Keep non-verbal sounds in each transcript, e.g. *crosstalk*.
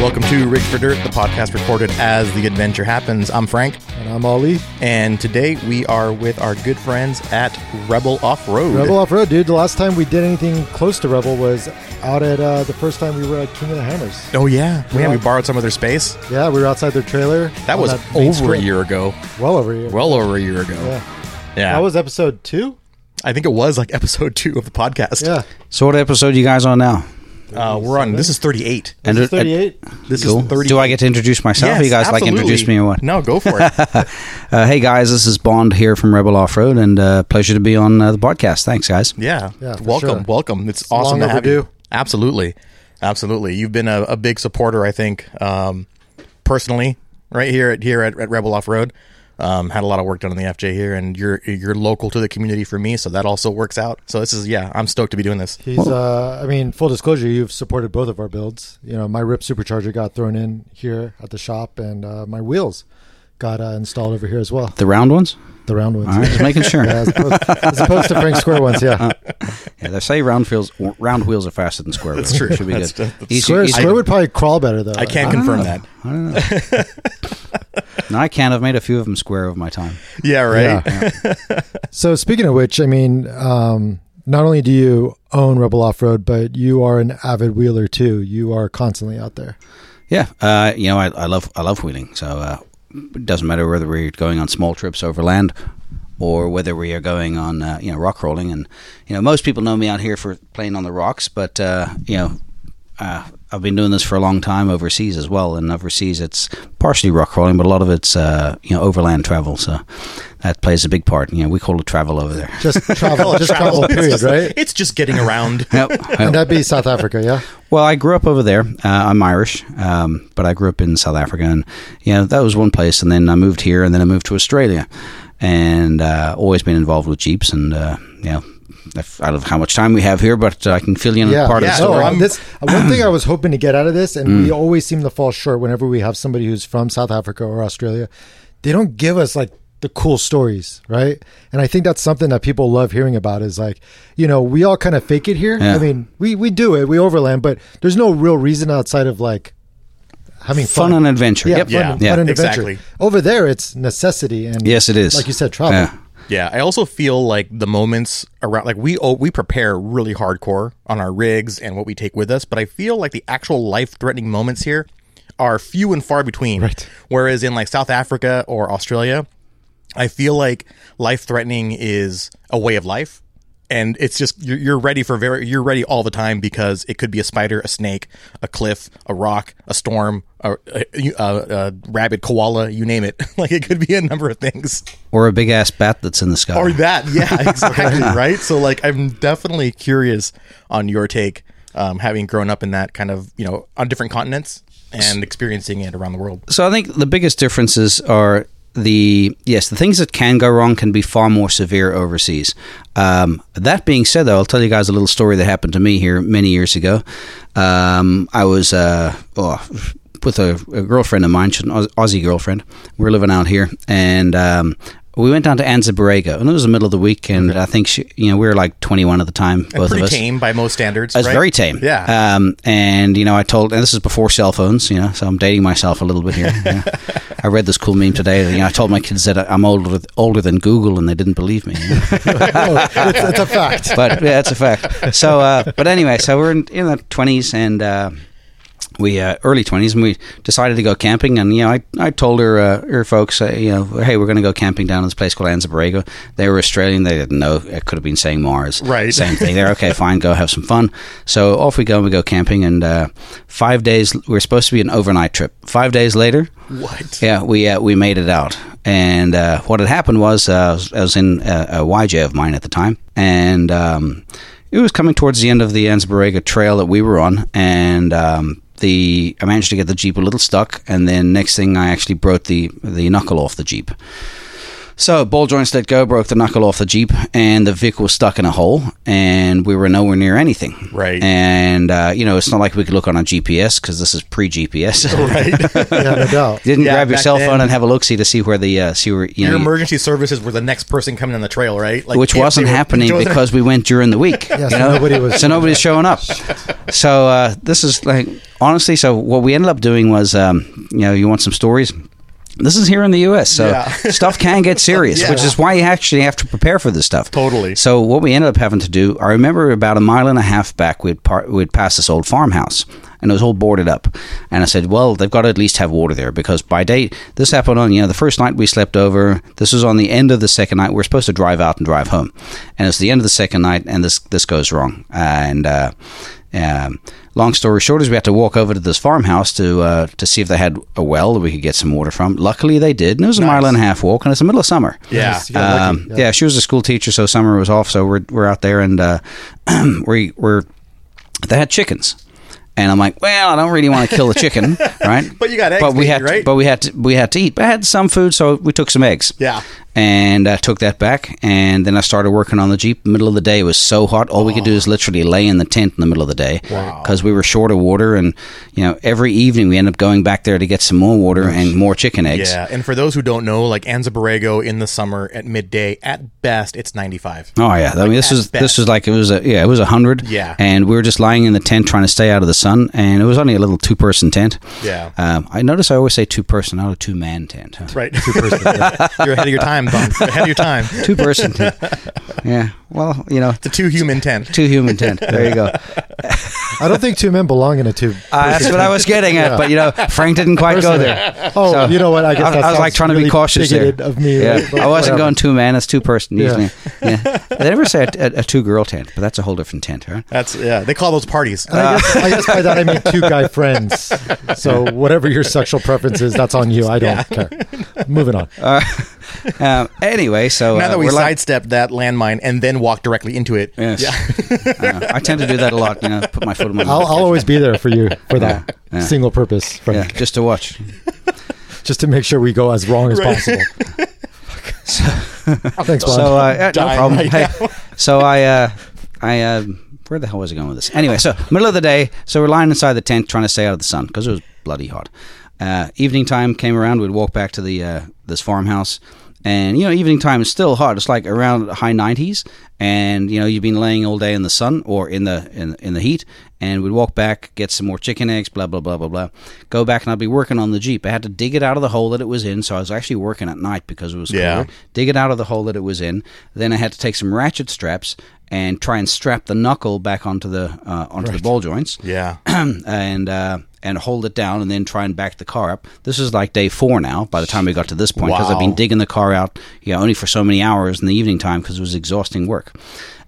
Welcome to Rigs for Dirt, the podcast recorded as the adventure happens. I'm Frank, And I'm Ollie. and today we are with our good friends at Rebel Off Road. Rebel Off Road, dude. The last time we did anything close to Rebel was out at uh, the first time we were at King of the Hammers. Oh yeah, yeah. We borrowed some of their space. Yeah, we were outside their trailer. That was main over a year ago. Well over a year. Well over a year ago. yeah. Yeah, That was episode two. I think it was like *laughs* episode two of the podcast. Yeah. So what episode you guys on now? Uh, we're on. This is 38. And This is uh, 38. This cool. is 30. Do I get to introduce myself? Yes, you guys like introduce me or what? No, go for it. *laughs* Uh, hey guys, this is Bond here from Rebel Off Road, and uh, pleasure to be on uh, the podcast. Thanks, guys. Yeah. Yeah, welcome, sure. welcome. It's, It's awesome to have you. Absolutely. Absolutely. You've been a, a big supporter, I think, um, personally, right here at here at, at Rebel Off Road. Um, had a lot of work done on the FJ here, and you're you're local to the community for me, so that also works out. So this is yeah, I'm stoked to be doing this. He's, uh, I mean, full disclosure, you've supported both of our builds. You know, my RIP supercharger got thrown in here at the shop, and uh, my wheels got uh, installed over here as well. The round ones. The round ones. All right, just making sure. *laughs* Yeah, as, opposed, as opposed to Frank Square ones, yeah. *laughs* Yeah, they say round wheels round wheels are faster than square wheels. That's true. Should be That's- good. that's- Easy- Square, easy- Square would probably crawl better, though. I can't I confirm know. that. I don't know. *laughs* no, I can't. I've made a few of them square over my time. Yeah, right. Yeah. so speaking of which, I mean, um, not only do you own Rebel Off Road, but you are an avid wheeler too. You are constantly out there. Yeah, uh, you know, I, I love I love wheeling. So uh, it doesn't matter whether we're going on small trips overland or whether we are going on uh, you know rock crawling. And you know, most people know me out here for playing on the rocks, but uh, you know. Uh, I've been doing this for a long time overseas as well, and overseas it's partially rock crawling, but a lot of it's uh, you know overland travel. So that plays a big part. You know, we call it travel over there. Just *laughs* travel, just travel, It's period, just- right? It's just getting around. *laughs* Yep, And that'd be South Africa, yeah. Well, I grew up over there. Uh, I'm Irish, um, but I grew up in South Africa, and you know that was one place. And then I moved here, and then I moved to Australia, and uh, always been involved with jeeps. And uh, you know, if, I don't know how much time we have here, but uh, I can fill you in Yeah, on part yeah, of the story. I'm- this uh, one thing I was hoping to get out of this, and we mm. always seem to fall short whenever we have somebody who's from South Africa or Australia. They don't give us like the cool stories, right? And I think that's something that people love hearing about. Is like, you know, we all kind of fake it here. Yeah. I mean, we we do it, we overland, but there's no real reason outside of like having fun, Fun and adventure. Yeah, Yep. fun, Yeah, and- yeah, fun and adventure. exactly. Over there, it's necessity and Yes, it is. Like you said, travel. Yeah. Yeah, I also feel like the moments around, like we oh, we prepare really hardcore on our rigs and what we take with us, but I feel like the actual life threatening moments here are few and far between. Right. Whereas in like South Africa or Australia, I feel like life threatening is a way of life. And it's just you're, you're ready for very you're ready all the time because it could be a spider, a snake, a cliff, a rock, a storm, a, a, a, a rabid koala, you name it. *laughs* like it could be a number of things. Or a big ass bat that's in the sky. Or that, yeah, *laughs* exactly, right? So, like, I'm definitely curious on your take, um, having grown up in that kind of, you know, on different continents and experiencing it around the world. So I think the biggest differences are the yes, the things that can go wrong can be far more severe overseas. Um, that being said, though, I'll tell you guys a little story that happened to me here many years ago. Um, I was uh, oh, with a, a girlfriend of mine, she's an Aussie girlfriend. We are living out here, and um, we went down to Anza Borrego, and it was the middle of the week, and I think she, you know we were like 21 at the time, And both pretty of us. tame by most standards. It's right? very tame. Yeah. Um, and you know, I told, and this is before cell phones, you know, so I'm dating myself a little bit here. know. *laughs* I read this cool meme today. That, you know, I told my kids that I'm older older than Google, and they didn't believe me. you *laughs* know. Oh, it's, it's a fact. but yeah, it's a fact. So, uh, but anyway, so we're in, in the 20s and. Uh, we uh, early twenties, and we decided to go camping. And you know, I, I told her uh, her folks, uh, you know, hey, we're going to go camping down in this place called Anza They were Australian; they didn't know. It could have been saying Mars. Right. Same thing. They're okay, fine, go have some fun. So off we go. and We go camping, and uh, five days. We are supposed to be an overnight trip. Five days later, What? yeah, we uh, we made it out. And uh, what had happened was uh, I, was, I was in a, a YJ of mine at the time, and um, it was coming towards the end of the Anza trail that we were on, and um, the I managed to get the jeep a little stuck, and then next thing I actually broke the the knuckle off the jeep. So ball joints let go, broke the knuckle off the jeep, and the vehicle was stuck in a hole, and we were nowhere near anything. Right. And uh, you know, it's not like we could look on a GPS because this is pre-GPS. *laughs* Right. Yeah, no doubt. *laughs* Didn't Yeah, grab your back cell phone then- and have a look see to see where the uh, see where you know. Your know. emergency services were the next person coming on the trail, right? Like which wasn't were- happening wasn't- *laughs* because we went during the week. Yeah, you so know? nobody was- so nobody's showing up. So uh, this is like honestly. So what we ended up doing was, um, you know, you want some stories. This is here in the U.S., so Yeah. *laughs* stuff can get serious, Yeah. which is why you actually have to prepare for this stuff. Totally. So what we ended up having to do, I remember about a mile and a half back, we'd par- we'd pass this old farmhouse, and it was all boarded up. And I said, well, they've got to at least have water there because by day this happened on you know the first night we slept over. This was on the end of the second night. We are supposed to drive out and drive home, and it's the end of the second night, and this this goes wrong. And uh, um, long story short is we had to walk over to this farmhouse to uh, to see if they had a well that we could get some water from. Luckily, they did, and it was a mile and a half walk, and it's the middle of summer. Yeah. Nice. You got lucky. Um, yeah. she was a school teacher, so summer was off. So we're we're out there, and uh, *clears throat* we we're they had chickens, and I'm like, well, I don't really want to kill the chicken, *laughs* right? But you got eggs, But we had, right? but we had to we had to eat. But I had some food, so we took some eggs. Yeah. And I took that back, and then I started working on the Jeep. Middle of the day, it was so hot. All we could do is literally lay in the tent in the middle of the day Wow. because we were short of water. And you know, every evening we ended up going back there to get some more water and more chicken eggs. Yeah, and for those who don't know, like Anza Borrego in the summer at midday, at best it's 95. Oh yeah, I mean this was best. this was like it was a yeah it was a hundred Yeah. and we were just lying in the tent trying to stay out of the sun and it was only a little two person tent. Yeah. Um, I notice I always say two person, not a two man tent. huh? Right. *laughs* You're ahead of your time, Bunk. Ahead of your time. *laughs* Two person tent. Yeah. Well, you know, It's a two human tent. two human tent. There you go. I don't think two men belong in a two. Uh, that's what I was getting at, but you know, Frank didn't quite go there. Oh, So, you know what? I guess I, that I was like sounds trying to be really cautious there. of me. Yeah, but I wasn't whatever. going two man. It's two person Yeah. usually. Yeah. They never say a, a, a two girl tent, but that's a whole different tent, right? That's yeah. They call those parties. And I, guess, I guess by that I mean two guy friends. So whatever your sexual preference is, that's on you. I don't care. Moving on. *laughs* Um, anyway, so now uh, that we we're like- sidestepped that landmine and then walked directly into it. Yes. Yeah. *laughs* Uh, I tend to do that a lot. You know, put my foot in my I'll. I'll always be there for you *laughs* for that Yeah. single purpose, yeah, Frank, just to watch. just to make sure we go as wrong as Right. possible. Thanks, Bob. So uh, yeah, no problem. right Hey, so I, uh, I, uh, where the hell was I going with this? Anyway, so middle of the day, so we're lying inside the tent trying to stay out of the sun because it was bloody hot. Uh, evening time came around. We'd walk back to the uh, this farmhouse, and you know, evening time is still hot. It's like around high nineties, and you know, you've been laying all day in the sun or in the in, in the heat. And we'd walk back, get some more chicken eggs, blah blah blah blah blah. Go back, and I'd be working on the jeep. I had to dig it out of the hole that it was in, so I was actually working at night because it was Yeah. dig it out of the hole that it was in. Then I had to take some ratchet straps and try and strap the knuckle back onto the uh, onto the ball joints, Yeah. *clears throat* and uh, and hold it down, and then try and back the car up. This is like day four now. By the time we got to this point, because I've been digging the car out, you know, only for so many hours in the evening time because it was exhausting work.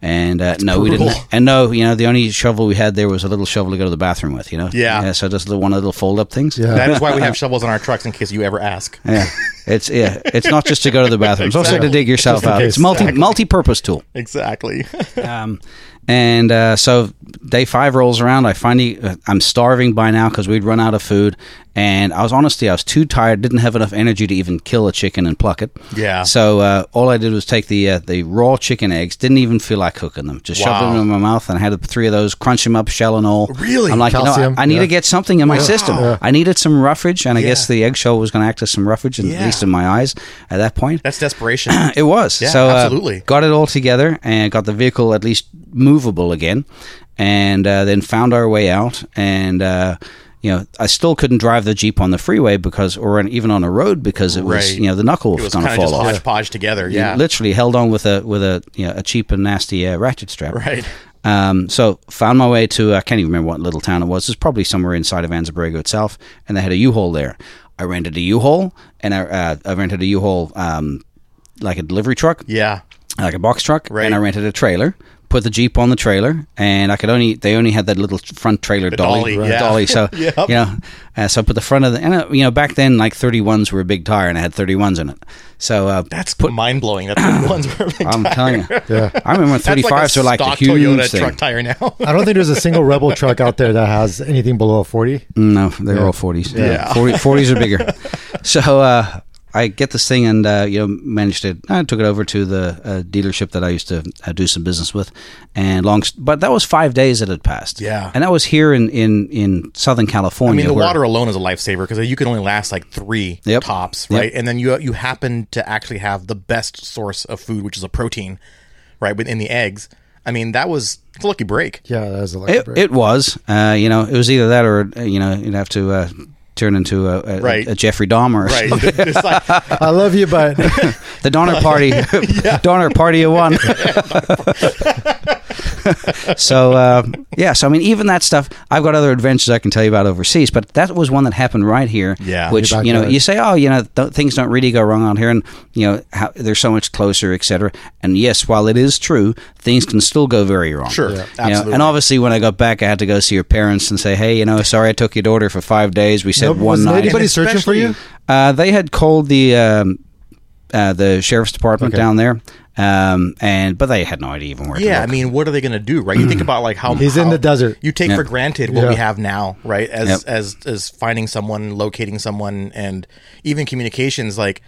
And uh, no, we didn't. *laughs* And no, you know, the only shovel we had there was a little shovel to go to the bathroom with. You know, Yeah. so just the one of the little fold up things. Yeah. That is why we have *laughs* shovels on our trucks in case you ever ask. Yeah, it's yeah, it's not just to go to the *laughs* bathroom. It's also to dig yourself out. It's multi Exactly. multi purpose tool. Exactly. Um, and uh, so day five rolls around. I finally, uh, I'm starving by now because we'd run out of food. And I was honestly, I was too tired, didn't have enough energy to even kill a chicken and pluck it. Yeah. So uh, all I did was take the uh, the raw chicken eggs. Didn't even feel like cooking them. Just shoved them in my mouth and I had three of those. Crunch them up, shell and all. Really? I'm like, you Calcium, know, I, I need yeah. to get something in my system. Yeah. I needed some roughage, and I guess Yeah. the eggshell was going to act as some roughage, at Yeah. least in my eyes at that point. That's desperation. *clears throat* It was. Yeah, so uh, absolutely. got it all together and got the vehicle at least movable again, and uh, then found our way out. And uh, you know, I still couldn't drive the jeep on the freeway because, or even on a road because it was, Right. you know, the knuckle was was going to fall off. hodgepodge together. You Yeah. literally held on with a with a you know, a cheap and nasty uh, ratchet strap. Right. Um, so found my way to I can't even remember what little town it was. It's probably somewhere inside of Anza Borrego itself, and they had a U-Haul there. I rented a U-Haul, and I, uh, I rented a U-Haul um, like a delivery truck Yeah. like a box truck, Right. and I rented a trailer. Put the Jeep on the trailer, and I could only they only had that little front trailer dolly, dolly, yeah. dolly. So *laughs* Yep. you know, uh, so I put the front of the and uh, you know back then like thirty ones were a big tire, and I had thirty ones in it. So uh, That's mind blowing. That's *coughs* the ones where big I'm tire. telling you, Yeah. I remember when That's thirty fives were like a huge Toyota thing. truck tire now. *laughs* I don't think there's a single Rebel *laughs* truck out there that has anything below a 40. No, they're Yeah. all forties. Yeah. 40, 40s are bigger. So uh, I get this thing and uh, you know managed to. I took it over to the uh, dealership that I used to uh, do some business with, and long. But that was five days that had passed. Yeah. and that was here in in in Southern California. I California. mean, the where- water alone is a lifesaver because you can only last like three Yep. tops, Yep. right? And then you you happen to actually have the best source of food, which is a protein, right, within the eggs. I mean, that was it's a lucky break. Yeah, that was a lucky It, break. it was, uh, you know, it was either that or uh, you know you'd have to uh, turn into a, a, Right. a Jeffrey Dahmer, Right, *laughs* *laughs* it's like I love you, but *laughs* the Donner Party, Donner Party of one. *laughs* so uh, yeah, so I mean, even that stuff. I've got other adventures I can tell you about overseas, but that was one that happened right here. Yeah. which you know, backyard. you say, oh, you know, th- things don't really go wrong out here, and you know, how, they're so much closer, etc. And yes, while it is true, things can still go very wrong. Sure, Yeah. You know, absolutely. and obviously, when I got back, I had to go see your parents and say, "Hey, you know, sorry I took your daughter for five days. We said Nope, one night." anybody searching for you? Uh, they had called the um, uh, the sheriff's department Okay. down there, um, and but they had no idea even where. to yeah, I mean, what are they going to do, right? You think *clears throat* about like how He's in the desert. You take Yeah. for granted what Yeah. we have now, right? As Yep. as as finding someone, locating someone, and even communications. Like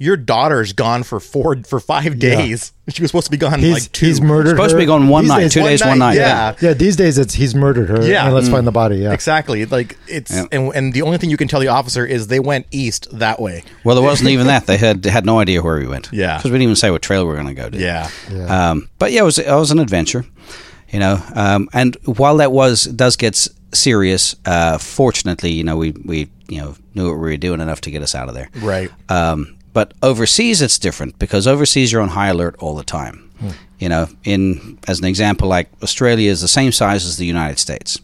your daughter's gone for four for five days. *laughs* She was supposed to be gone he's like two. he's murdered supposed her. to be gone one These night, days- two one days, night, one night. yeah. Yeah, these days it's he's murdered her. Yeah. and let's find the body. Yeah, Exactly. Like it's Yeah. and and the only thing you can tell the officer is they went east that way. Well, there wasn't even that. They had had no idea where we went. Yeah. because we didn't even say what trail we were going to go to. Yeah. Yeah. Um, but yeah, it was it was an adventure, you know. Um, and while that was does get serious, uh, fortunately, you know, we we you know knew what we were doing enough to get us out of there. Right. Um, but overseas, it's different because overseas you're on high alert all the time. Hmm. You know, in as an example, like Australia is the same size as the United States,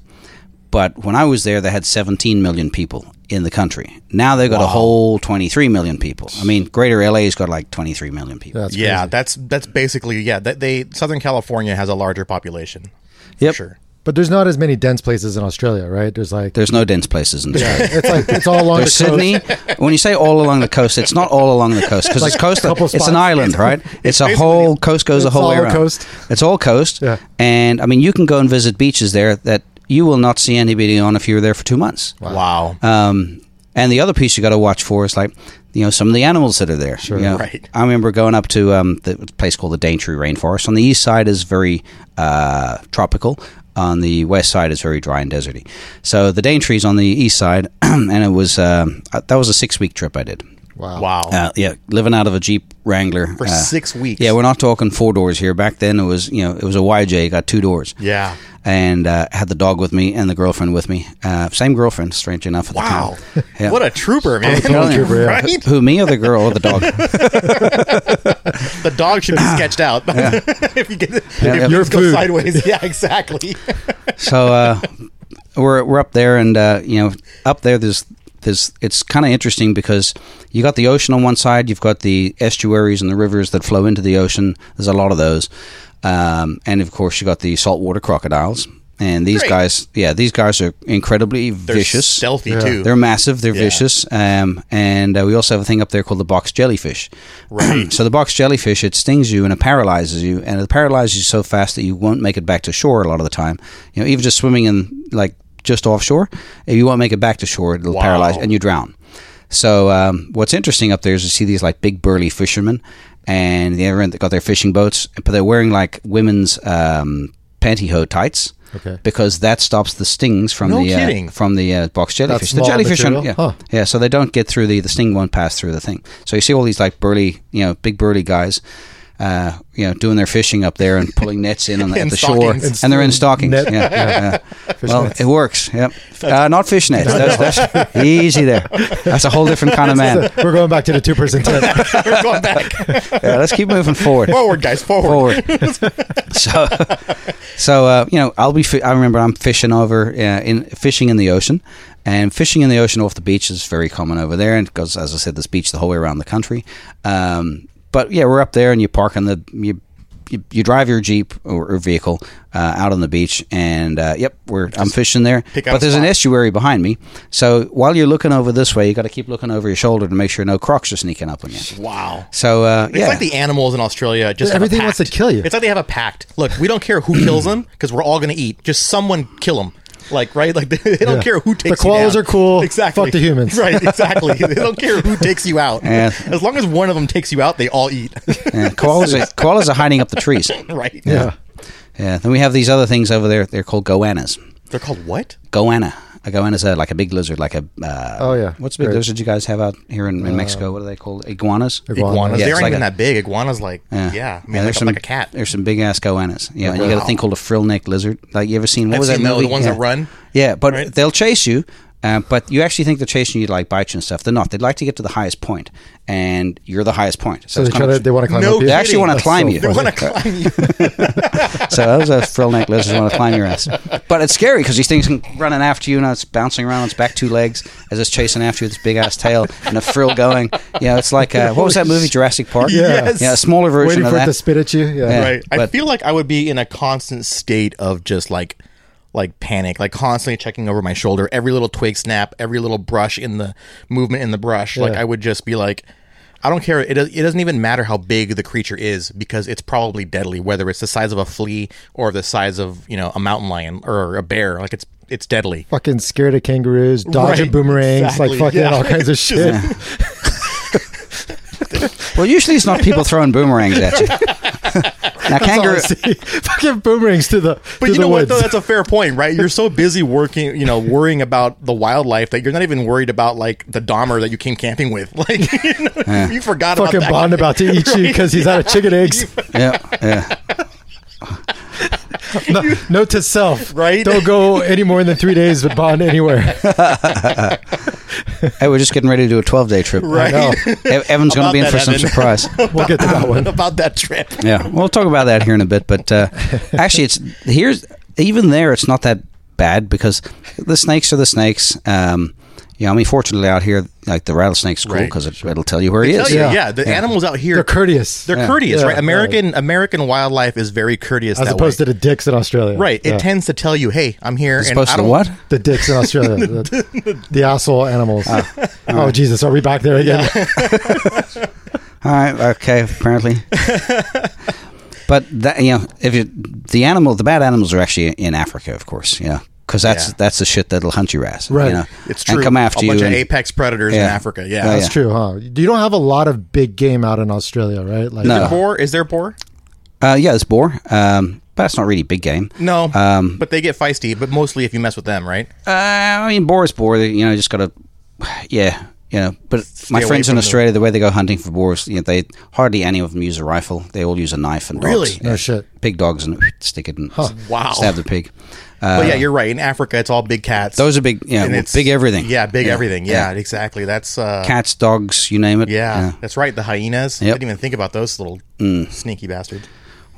but when I was there, they had 17 million people in the country. Now they've got a whole 23 million people. I mean, Greater LA's got like 23 million people. that's yeah, that's that's basically yeah. That they Southern California has a larger population. For Yep. sure. But there's not as many dense places in Australia, right? There's like There's no dense places in Australia. yeah, it's like it's all along There's the coast. Sydney. When you say all along the coast, it's not all along the coast because Like it's coast. a couple It's an island, right? *laughs* It's, a whole coast goes the It's whole way all around. coast. It's all coast. Yeah. And I mean, you can go and visit beaches there that you will not see anybody on if you were there for two months. Wow. Um, and the other piece you got to watch for is like, you know, some of the animals that are there. Sure. Right. I remember going up to um, the place called the Daintree Rainforest. On the east side is very uh, tropical. On the west side is very dry and deserty. So the Daintree's on the east side, *clears throat* and it was uh, that was a six week trip I did. Wow. wow. Uh, yeah, living out of a Jeep Wrangler For uh, six weeks. Yeah, we're not talking four doors here. Back then, it was you know it was a YJ, got two doors yeah. and uh, had the dog with me and the girlfriend with me. Uh, same girlfriend, strange enough. At Wow. the time. Yeah. What a trooper, man. telling you. Trooper, *laughs* yeah. right? Who me or the girl or the dog? The dog should be *laughs* sketched out. *laughs* if you get if yeah. you Your go sideways. Yeah, exactly. so uh, we're we're up there, and uh, you know, up there there's there's it's kind of interesting because you got the ocean on one side, you've got the estuaries and the rivers that flow into the ocean. There's a lot of those, um, and of course you got the saltwater crocodiles. And these Great. guys, yeah, these guys are incredibly They're vicious. stealthy Yeah. too. They're massive. They're Yeah. vicious. Um, and uh, we also have a thing up there called the box jellyfish. *clears throat* Right. so the box jellyfish, it stings you and it paralyzes you, and it paralyzes you so fast that you won't make it back to shore a lot of the time. You know, even just swimming in like just offshore, if you won't make it back to shore, it'll Wow. paralyze and you drown. So um, what's interesting up there is you see these like big burly fishermen, and they're got their fishing boats, but they're wearing like women's um, pantyhose tights. Okay. Because that stops the stings from No the uh, from the uh, box jellyfish. The jellyfish, are, yeah, Huh. yeah. So they don't get through the the sting won't pass through the thing. So you see all these like burly, you know, big burly guys, uh, you know, doing their fishing up there and pulling nets in on the, In *laughs* at the shore, and they're in stockings. Yeah, yeah, yeah. *laughs* well, nets. it works. Yep. Uh, not fish nets. *laughs* That's, that's easy there. That's a whole different kind of man. We're going back to the two person tent. We're going back Yeah, let's keep moving forward. forward, guys. Forward. forward. so, so uh, you know, I'll be. Fi- I remember I'm fishing over uh, in fishing in the ocean, and fishing in the ocean off the beach is very common over there. And because, as I said, this beach the whole way around the country. Um, but yeah, we're up there, and you park on the you. You, you drive your jeep or, or vehicle uh, out on the beach, and uh, yep, we're I'm fishing there. But a there's an estuary behind me, so while you're looking over this way, you got to keep looking over your shoulder to make sure no crocs are sneaking up on you. Wow. So uh, It's yeah, like the animals in Australia just have a Everything wants to kill you. It's like they have a pact. Look, we don't care who kills them because we're all going to eat. Just someone kill them. Like right, like they, *laughs* they don't Yeah. care who The takes you koalas down. are cool. Exactly. Fuck the humans. *laughs* Right. Exactly. *laughs* they don't care who takes you out. Yeah. As long as one of them takes you out, they all eat. Yeah, koalas, are, koalas are hiding up the trees. right. Yeah. Yeah. Then we have these other things over there. They're called goannas. They're called what? Goanna. A goanna is a, like a big lizard, like a. Uh, Oh, yeah. What's the big Great. lizard you guys have out here in, in Mexico? What are they called? Iguanas. Iguanas. Iguanas. Yeah, they aren't like even a- that big. Iguanas like yeah. Yeah, I mean, like, there's a, some, like a cat. There's some big ass goannas. Yeah, and you got a thing called a frill neck lizard. Like you ever seen? What I've was that seen those, movie? the ones yeah. that run. Yeah, but Right. they'll chase you. Uh, but you actually think they're chasing you to like bite you and stuff. They're not. They'd like to get to the highest point, and you're the highest point. So they it's try kind to, they want to climb No up you? They actually wanna That's climb so you. They funny. want to climb you. *laughs* so those are frill neck lizards want to climb your ass. But it's scary because these things can running after you and it's bouncing around on its back two legs as it's chasing after you with its big ass tail and a frill going. Yeah, it's like uh, what was that movie Jurassic Park? Yeah. Yes. yeah, a smaller version Waiting of for it that. to spit at you. Yeah. Yeah. right. I feel like I would be in a constant state of just like like panic, like constantly checking over my shoulder, every little twig snap, every little brush in the movement in the brush. Like I would just be like I don't care. It, it doesn't even matter how big the creature is because it's probably deadly, whether it's the size of a flea or the size of you know a mountain lion or a bear. Like it's it's deadly. Fucking scared of kangaroos, dodging Right, boomerangs, exactly, like fucking yeah. all kinds of *laughs* shit. *laughs* *laughs* *laughs* Well, usually it's not people *laughs* throwing boomerangs at you. *laughs* now, That's all I kangaroo. see. fucking boomerangs to the But to you the know what woods. though? That's a fair point, right? You're so busy working, you know, worrying about the wildlife that you're not even worried about like the Dahmer that you came camping with. Like you, know, you forgot fucking about that. Bond about to eat you because he's out of chicken eggs. Yeah, yeah. No, note to self: Right? Don't go any more than three days with Bond anywhere. *laughs* Hey, we're just getting ready to do a 12 day trip. Right. No, *laughs* Evan's going to be in that, for some surprise. *laughs* we'll get to that one. about that trip. Yeah, we'll talk about that here in a bit. But uh, actually, it's here's even there. It's not that bad because the snakes are the snakes. Um, yeah, I mean, fortunately out here, like the rattlesnake's cool Right. because it, it'll tell you where he Tell is. you, Yeah. yeah, the animals out here They're courteous, they're Yeah. courteous, Yeah, right? American American wildlife is very courteous as that opposed way. to the dicks in Australia. right. It tends to tell you, "Hey, I'm here." As and opposed to what? the dicks in Australia, *laughs* the, the asshole animals. Ah. *laughs* oh Jesus, are we back there again? *laughs* All right. Okay. Apparently. but that you know, if you the animal, the bad animals are actually in Africa, of course. You know, because that's Yeah. that's the shit that'll hunt your ass. Right. You know, It's true. And come after a you. bunch and- of apex predators in Africa. Yeah. Oh, That's yeah. true, huh? You don't have a lot of big game out in Australia, right? Like, No. Boar? Is there boar? uh, yeah, it's boar. Um, but that's not really big game. No. Um, but they get feisty. But mostly if you mess with them, right? Uh, I mean, boar is boar. You know, you just gotta, yeah, you know. But my friends in from Australia, the way they go hunting for boars, you know, they hardly any of them use a rifle. They all use a knife and dogs. Really? No Yeah. shit. Pig dogs and *laughs* stick it and Wow. stab the pig. Uh, but yeah, you're right. In Africa, it's all big cats. those are big. Yeah, And well, it's- big everything. Yeah, big Yeah. everything. Yeah, Yeah. exactly. That's uh, Cats, dogs, you name it. Yeah, that's right. The hyenas. I didn't even think about those little sneaky bastards.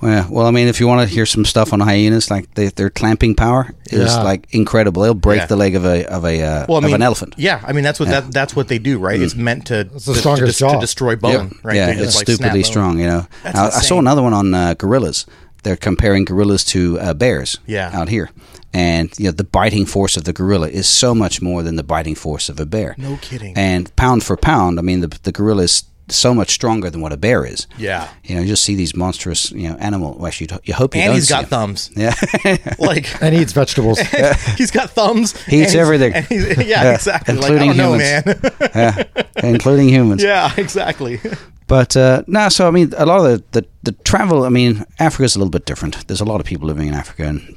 Yeah. Well, I mean, if you want to hear some stuff on hyenas, like they, their clamping power is Yeah. like incredible. They'll break Yeah. the leg of a of a uh, Well, I mean, of an elephant. Yeah, I mean that's what that, that's what they do, right? It's meant to the to, to, to destroy bone, Yeah, right? yeah just, it's like, stupidly strong. You know, That's I, I saw another one on uh, gorillas. They're comparing gorillas to uh, bears. Yeah. out here, and you know the biting force of the gorilla is so much more than the biting force of a bear. No kidding. And pound for pound, I mean the the gorilla is so much stronger than what a bear is. Yeah. You know, you just see these monstrous, you know, animal. Well, actually, you hope you and don't he's see got them. thumbs. *laughs* Yeah, *laughs* Like And he eats vegetables. *laughs* he's got thumbs. He eats and everything. and he's- yeah, exactly. Like I including don't know, humans. man. yeah, including humans. yeah, exactly. But uh, no, so I mean, a lot of the, the, the travel. I mean, Africa's a little bit different. There's a lot of people living in Africa, and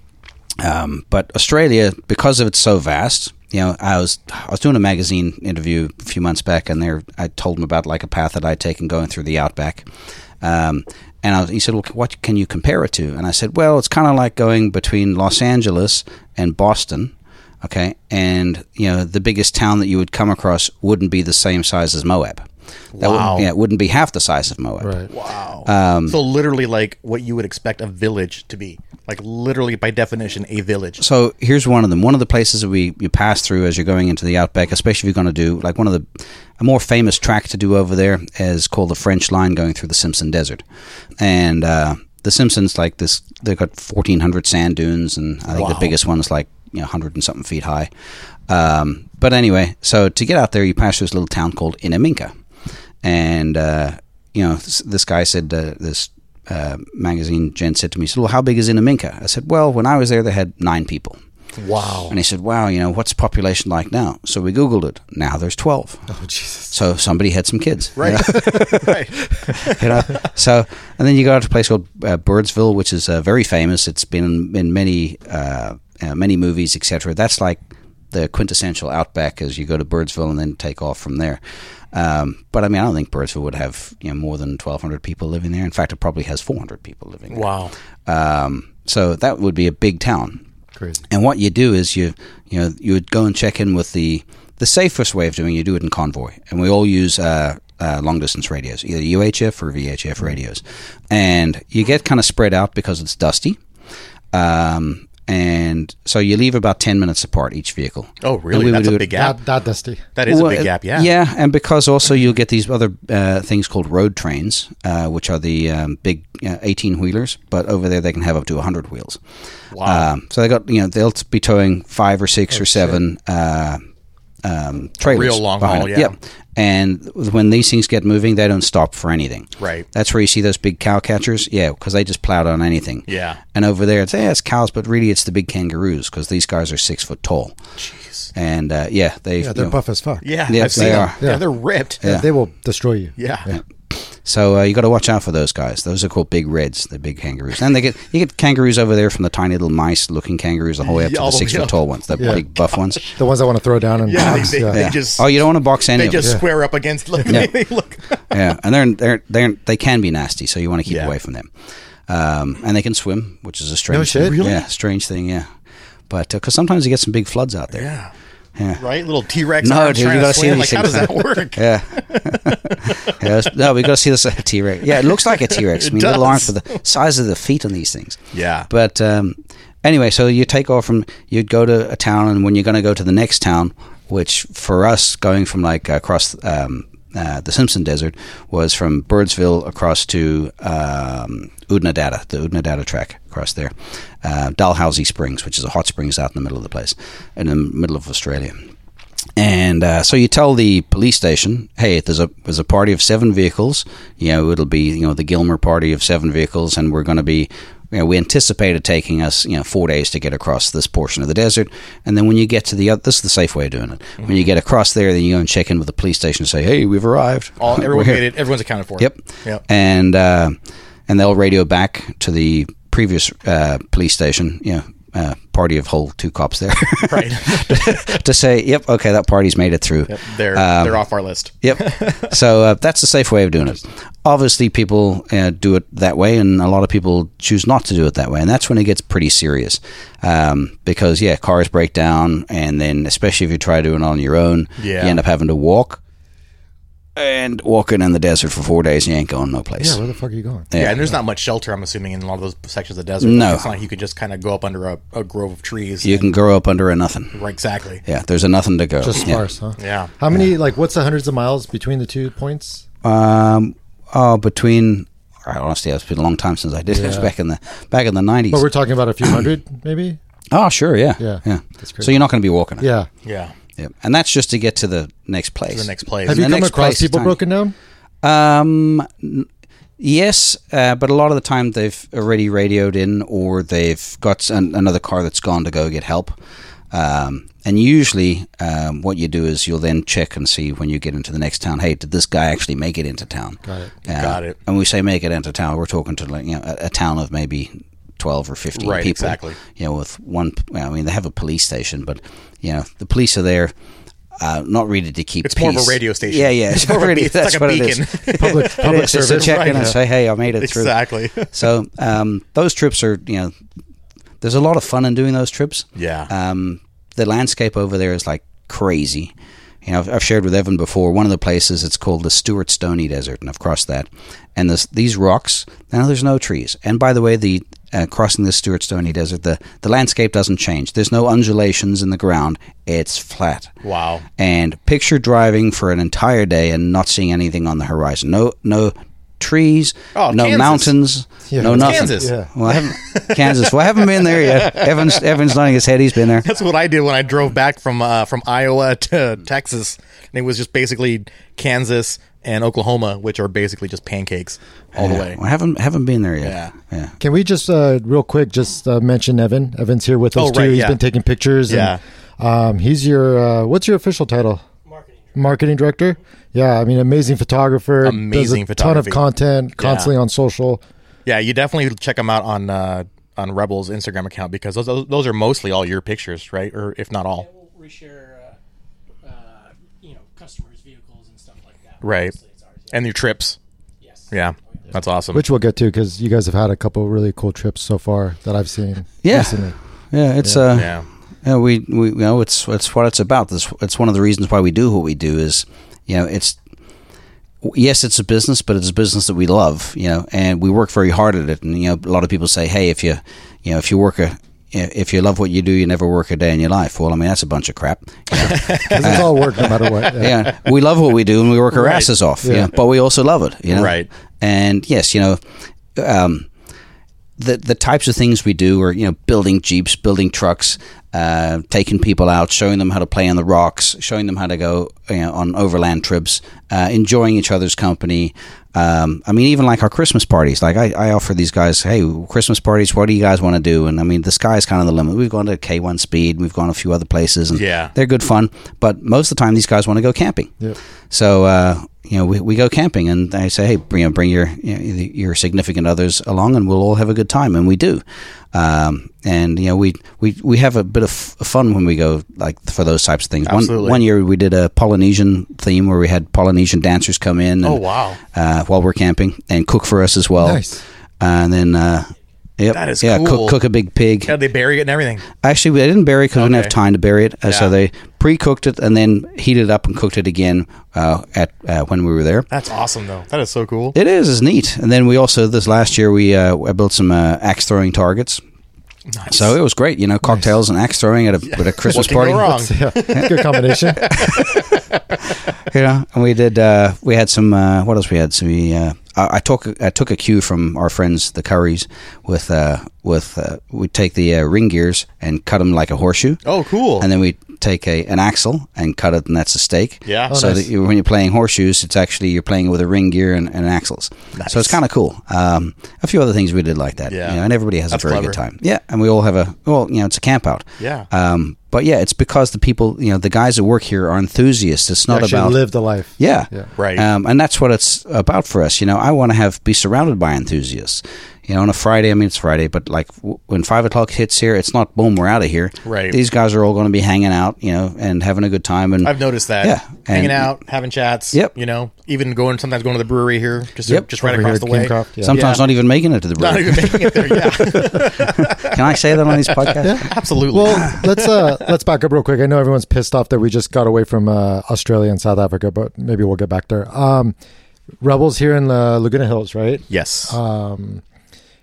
um, but Australia, because of it's so vast. You know, I was I was doing a magazine interview a few months back, and there I told him about like a path that I'd taken going through the outback. Um, and I was, he said, "Well, what can you compare it to?" And I said, "Well, it's kind of like going between Los Angeles and Boston." Okay, and you know the biggest town that you would come across wouldn't be the same size as Moab. That Wow. wouldn't, yeah, it wouldn't be half the size of Moab. right. Wow. Um, so literally, like what you would expect a village to be, like literally by definition, a village. So here's one of them. One of the places that we you pass through as you're going into the outback, especially if you're going to do like one of the a more famous track to do over there is called the French Line, going through the Simpson Desert, and uh, the Simpsons like this. They've got 1,400 sand dunes, and I think the biggest one is like you know 100 and something feet high. Um, but anyway, so to get out there, you pass through this little town called Innamincka, and uh, you know this, this guy said uh, this uh, magazine gent said to me, he said, "Well, how big is Innamincka?" I said, "Well, when I was there, they had nine people." Wow. And he said, "Wow, you know what's population like now?" So we googled it. Now there's twelve. Oh Jesus. So somebody had some kids, Right. *laughs* right. *laughs* you know. So and then you go out to a place called uh, Birdsville, which is uh, very famous. It's been in, in many uh, uh, many movies, etc. That's like the quintessential outback as you go to Birdsville and then take off from there. Um, but I mean, I don't think Birdsville would have you know more than twelve hundred people living there. In fact, it probably has four hundred people living there. Wow. Um, so that would be a big town. Crazy. And what you do is you you know you would go and check in with the the safest way of doing it, you do it in convoy, and we all use uh, uh, long distance radios, either UHF or VHF radios, and you get kind of spread out because it's dusty. Um, and so you leave about ten minutes apart each vehicle. Oh, really? That's do a it- big gap. That, that dusty. That is well, a big uh, gap. Yeah. Yeah, and because also you'll get these other uh, things called road trains, uh, which are the um, big eighteen wheelers, but over there they can have up to hundred wheels. Wow. Um, so they got you know they'll be towing five or six or seven uh, um, trailers. Real long haul, it. yeah. Yep. And when these things get moving, they don't stop for anything. Right. That's where you see those big cow catchers. Yeah, because they just plowed on anything. Yeah. And over there, it's yeah, it's cows, but really it's the big kangaroos because these guys are six foot tall. Jeez. And uh, yeah, they Yeah, they're buff as fuck. Yeah. Yes, I've seen they them. are. Yeah. Yeah. They're ripped. Yeah. They will destroy you. Yeah. So uh, you got to watch out for those guys. Those are called big reds, the big kangaroos. And they get you get kangaroos over there from the tiny little mice-looking kangaroos all the way up to the the six-foot tall ones, the Yeah. big buff ones. *laughs* The ones I want to throw down and Yeah, box. they- yeah. they- just- oh, you don't want to box any They of just them. square up against. Look. Yeah. *laughs* They look. *laughs* yeah, and they're they're they're they can be nasty, so you want to keep Yeah. away from them. Um, and they can swim, which is a strange No shit? thing. Really? Yeah, strange thing. Yeah, but because sometimes you get some big floods out there. Yeah. Yeah. Right. Little T Rex. No, dude, you gotta see these Like, how does that work? *laughs* Yeah. *laughs* yeah no, we got to see this T Rex. Yeah, it looks like a *laughs* T Rex. I mean, little does. arms for the size of the feet on these things. Yeah. But um, anyway, so you take off from you'd go to a town, and when you're going to go to the next town, which for us going from like across um, uh, the Simpson Desert was from Birdsville across to um, Oodnadatta, the Oodnadatta track across there, uh, Dalhousie Springs, which is a hot springs out in the middle of the place, in the middle of Australia. And uh, so you tell the police station, hey, there's a there's a party of seven vehicles. You know, it'll be you know the Gilmer party of seven vehicles, and we're going to be. You know, we anticipated taking us, you know, four days to get across this portion of the desert, and then when you get to the other, this is the safe way of doing it. When you get across there, then you go and check in with the police station and say, "Hey, we've arrived." All *laughs* everyone here." made it. Everyone's accounted for. Yep. Yep. And uh, and they'll radio back to the previous uh, police station. You know, uh, party of whole two cops there. *laughs* Right. *laughs* to say, yep, okay, that party's made it through. Yep. They're Um, they're off our list. Yep. *laughs* so uh, that's the safe way of doing it. Obviously, people uh, do it that way, and a lot of people choose not to do it that way, and that's when it gets pretty serious. Um, because yeah, cars break down, and then especially if you try doing it on your own, Yeah. you end up having to walk. And walking in the desert for four days, you ain't going no place. Yeah, where the fuck are you going? Yeah. and there's not much shelter. I'm assuming in a lot of those sections of the desert. No. it's not like you could just kind of go up under a, a grove of trees. You and- can grow up under a nothing. right, exactly. Yeah, there's a nothing to go. Just yeah. sparse, huh? Yeah. How many, like, what's the hundreds of miles between the two points? Um, oh, between honestly, it's been a long time since I did it. It back in the back in the nineties. But we're talking about a few hundred, *clears throat* maybe? Oh, sure, yeah, Yeah, yeah. that's crazy. So you're not going to be walking it. Yeah. Yeah. Yeah. and that's just to get to the next place. To the next place. Have And you come across people tiny. broken down? Um, n- yes, uh, but a lot of the time they've already radioed in, or they've got an, another car that's gone to go get help. Um, and usually, um, what you do is you'll then check and see when you get into the next town. Hey, did this guy actually make it into town? Got it. Uh, Got it. And we say make it into town. We're talking to like you know a, a town of maybe twelve or fifteen Right, people. exactly. You know, with one. I mean, they have a police station, but you know, the police are there. Uh, not really to keep It's more of a radio station. Yeah, yeah. It's *laughs* more of a really, be- it's like a what beacon. *laughs* is. Public, public service. to check in and say, "Hey, I made it through." Exactly. *laughs* So um, those trips are, you know, there's a lot of fun in doing those trips. Yeah. Um, the landscape over there is like crazy. You know, I've, I've shared with Evan before. One of the places it's called the Sturt Stony Desert, and I've crossed that. And this, these rocks, now there's no trees. And by the way, the uh, crossing the Sturt Stony Desert, the the landscape doesn't change. There's no undulations in the ground. It's flat. Wow. And picture driving for an entire day and not seeing anything on the horizon. No, no trees. Oh, no Kansas. mountains. Yeah, no nothing. Kansas. Yeah. Well, I haven't Kansas. Well, I haven't been there yet. *laughs* Evan's Evan's nodding his head. He's been there. That's what I did when I drove back from uh, from Iowa to Texas. And it was just basically Kansas, and Oklahoma, which are basically just pancakes all the Yeah. way. I haven't haven't been there yet. Yeah. yeah. Can we just uh, real quick just uh, mention Evan? Evan's here with us Oh, too. right, He's yeah. been taking pictures. Yeah. And, um, he's your uh, what's your official title? Marketing. Marketing director. Yeah, I mean, amazing photographer. Amazing does a ton of content constantly on social. Yeah, you definitely check them out on uh, on Rebel's Instagram account because those those are mostly all your pictures, right? Or if not all. Yeah, we'll reshare, uh, uh, you know, customers' vehicles and stuff like that. Right. Ours, yeah. And your trips. yes. Yeah, that's awesome. Which we'll get to because you guys have had a couple really cool trips so far that I've seen. Yeah. recently. Yeah, it's uh, yeah, Yeah, we, we you know it's it's what it's about. This it's one of the reasons why we do what we do is you know it's yes it's a business, but it's a business that we love. You know, and we work very hard at it. And you know, a lot of people say, hey, if you you know if you work a if you love what you do, you never work a day in your life. Well, I mean that's a bunch of crap. *laughs* It's all work no matter what. Yeah. yeah, we love what we do and we work our Right. asses off. Yeah. Yeah. but we also love it. You know, Right. And yes, you know, um, the the types of things we do are you know building jeeps, building trucks, uh, taking people out, showing them how to play on the rocks, showing them how to go you know, on overland trips, uh, enjoying each other's company. Um, I mean, even like our Christmas parties. Like I, I offer these guys, hey, Christmas parties. What do you guys want to do? And I mean, the sky's kind of the limit. We've gone to K1 Speed, we've gone a few other places, and Yeah. they're good fun. But most of the time, these guys want to go camping. Yep. So uh, you know, we, we go camping, and I say, "Hey, bring, you know, bring your you know, your significant others along, and we'll all have a good time." And we do. Um, and you know, we, we we have a bit of f- fun when we go like for those types of things. One Absolutely. one year we did a Polynesian theme where we had Polynesian dancers come in. And, Oh, wow. Uh, while we're camping and cook for us as well. Nice. And then. Uh, Yep. That is yeah. cool. Cook, cook a big pig. yeah, they bury it and everything. Actually, we didn't bury it because we didn't have time to bury it. Uh, So Yeah. they pre-cooked it and then heated it up and cooked it again uh, at uh, when we were there. That's awesome, though. That is so cool. It is, is neat. And then we also this last year we uh, I built some uh, axe throwing targets. Nice. So it was great, you know, cocktails and axe throwing at a with a Christmas What can party. go wrong? yeah, good combination. *laughs* You know, and we did. Uh, we had some. Uh, what else we had? So we. Uh, I, I took I took a cue from our friends the Currys with uh, with uh, we take the uh, ring gears and cut them like a horseshoe. Oh, cool. and then we take a an axle and cut it, and that's a stake. Yeah. Oh, so nice. that you, when you're playing horseshoes, it's actually you're playing with a ring gear and, and axles. Nice. So it's kind of cool. Um, a few other things we did like that. Yeah. You know, and everybody has That's a very clever. good time. Yeah, and we all have a well, you know, it's a camp out. Yeah. Um, but yeah, it's because the people, you know, the guys that work here are enthusiasts. It's not about live the life. yeah. Yeah. Right. Um, and that's what it's about for us. You know, I want to have be surrounded by enthusiasts. You know, on a Friday, I mean, it's Friday, but like w- when five o'clock hits here, it's not boom, we're out of here. Right. These guys are all going to be hanging out, you know, and having a good time. And I've noticed that. Yeah, Hanging and- out, having chats. Yep. You know, even going sometimes going to the brewery here, just Yep. just right Over across here the at way. Kingcroft, yeah. sometimes Yeah. not even making it to the brewery. Not brewery. even making it there. Yeah, *laughs* Can I say that on these *laughs* podcasts? absolutely. Well, let's uh let's back up real quick. I know everyone's pissed off that we just got away from uh, Australia and South Africa, but maybe we'll get back there. Um, Rebels here in the Laguna Hills, right? yes. Um,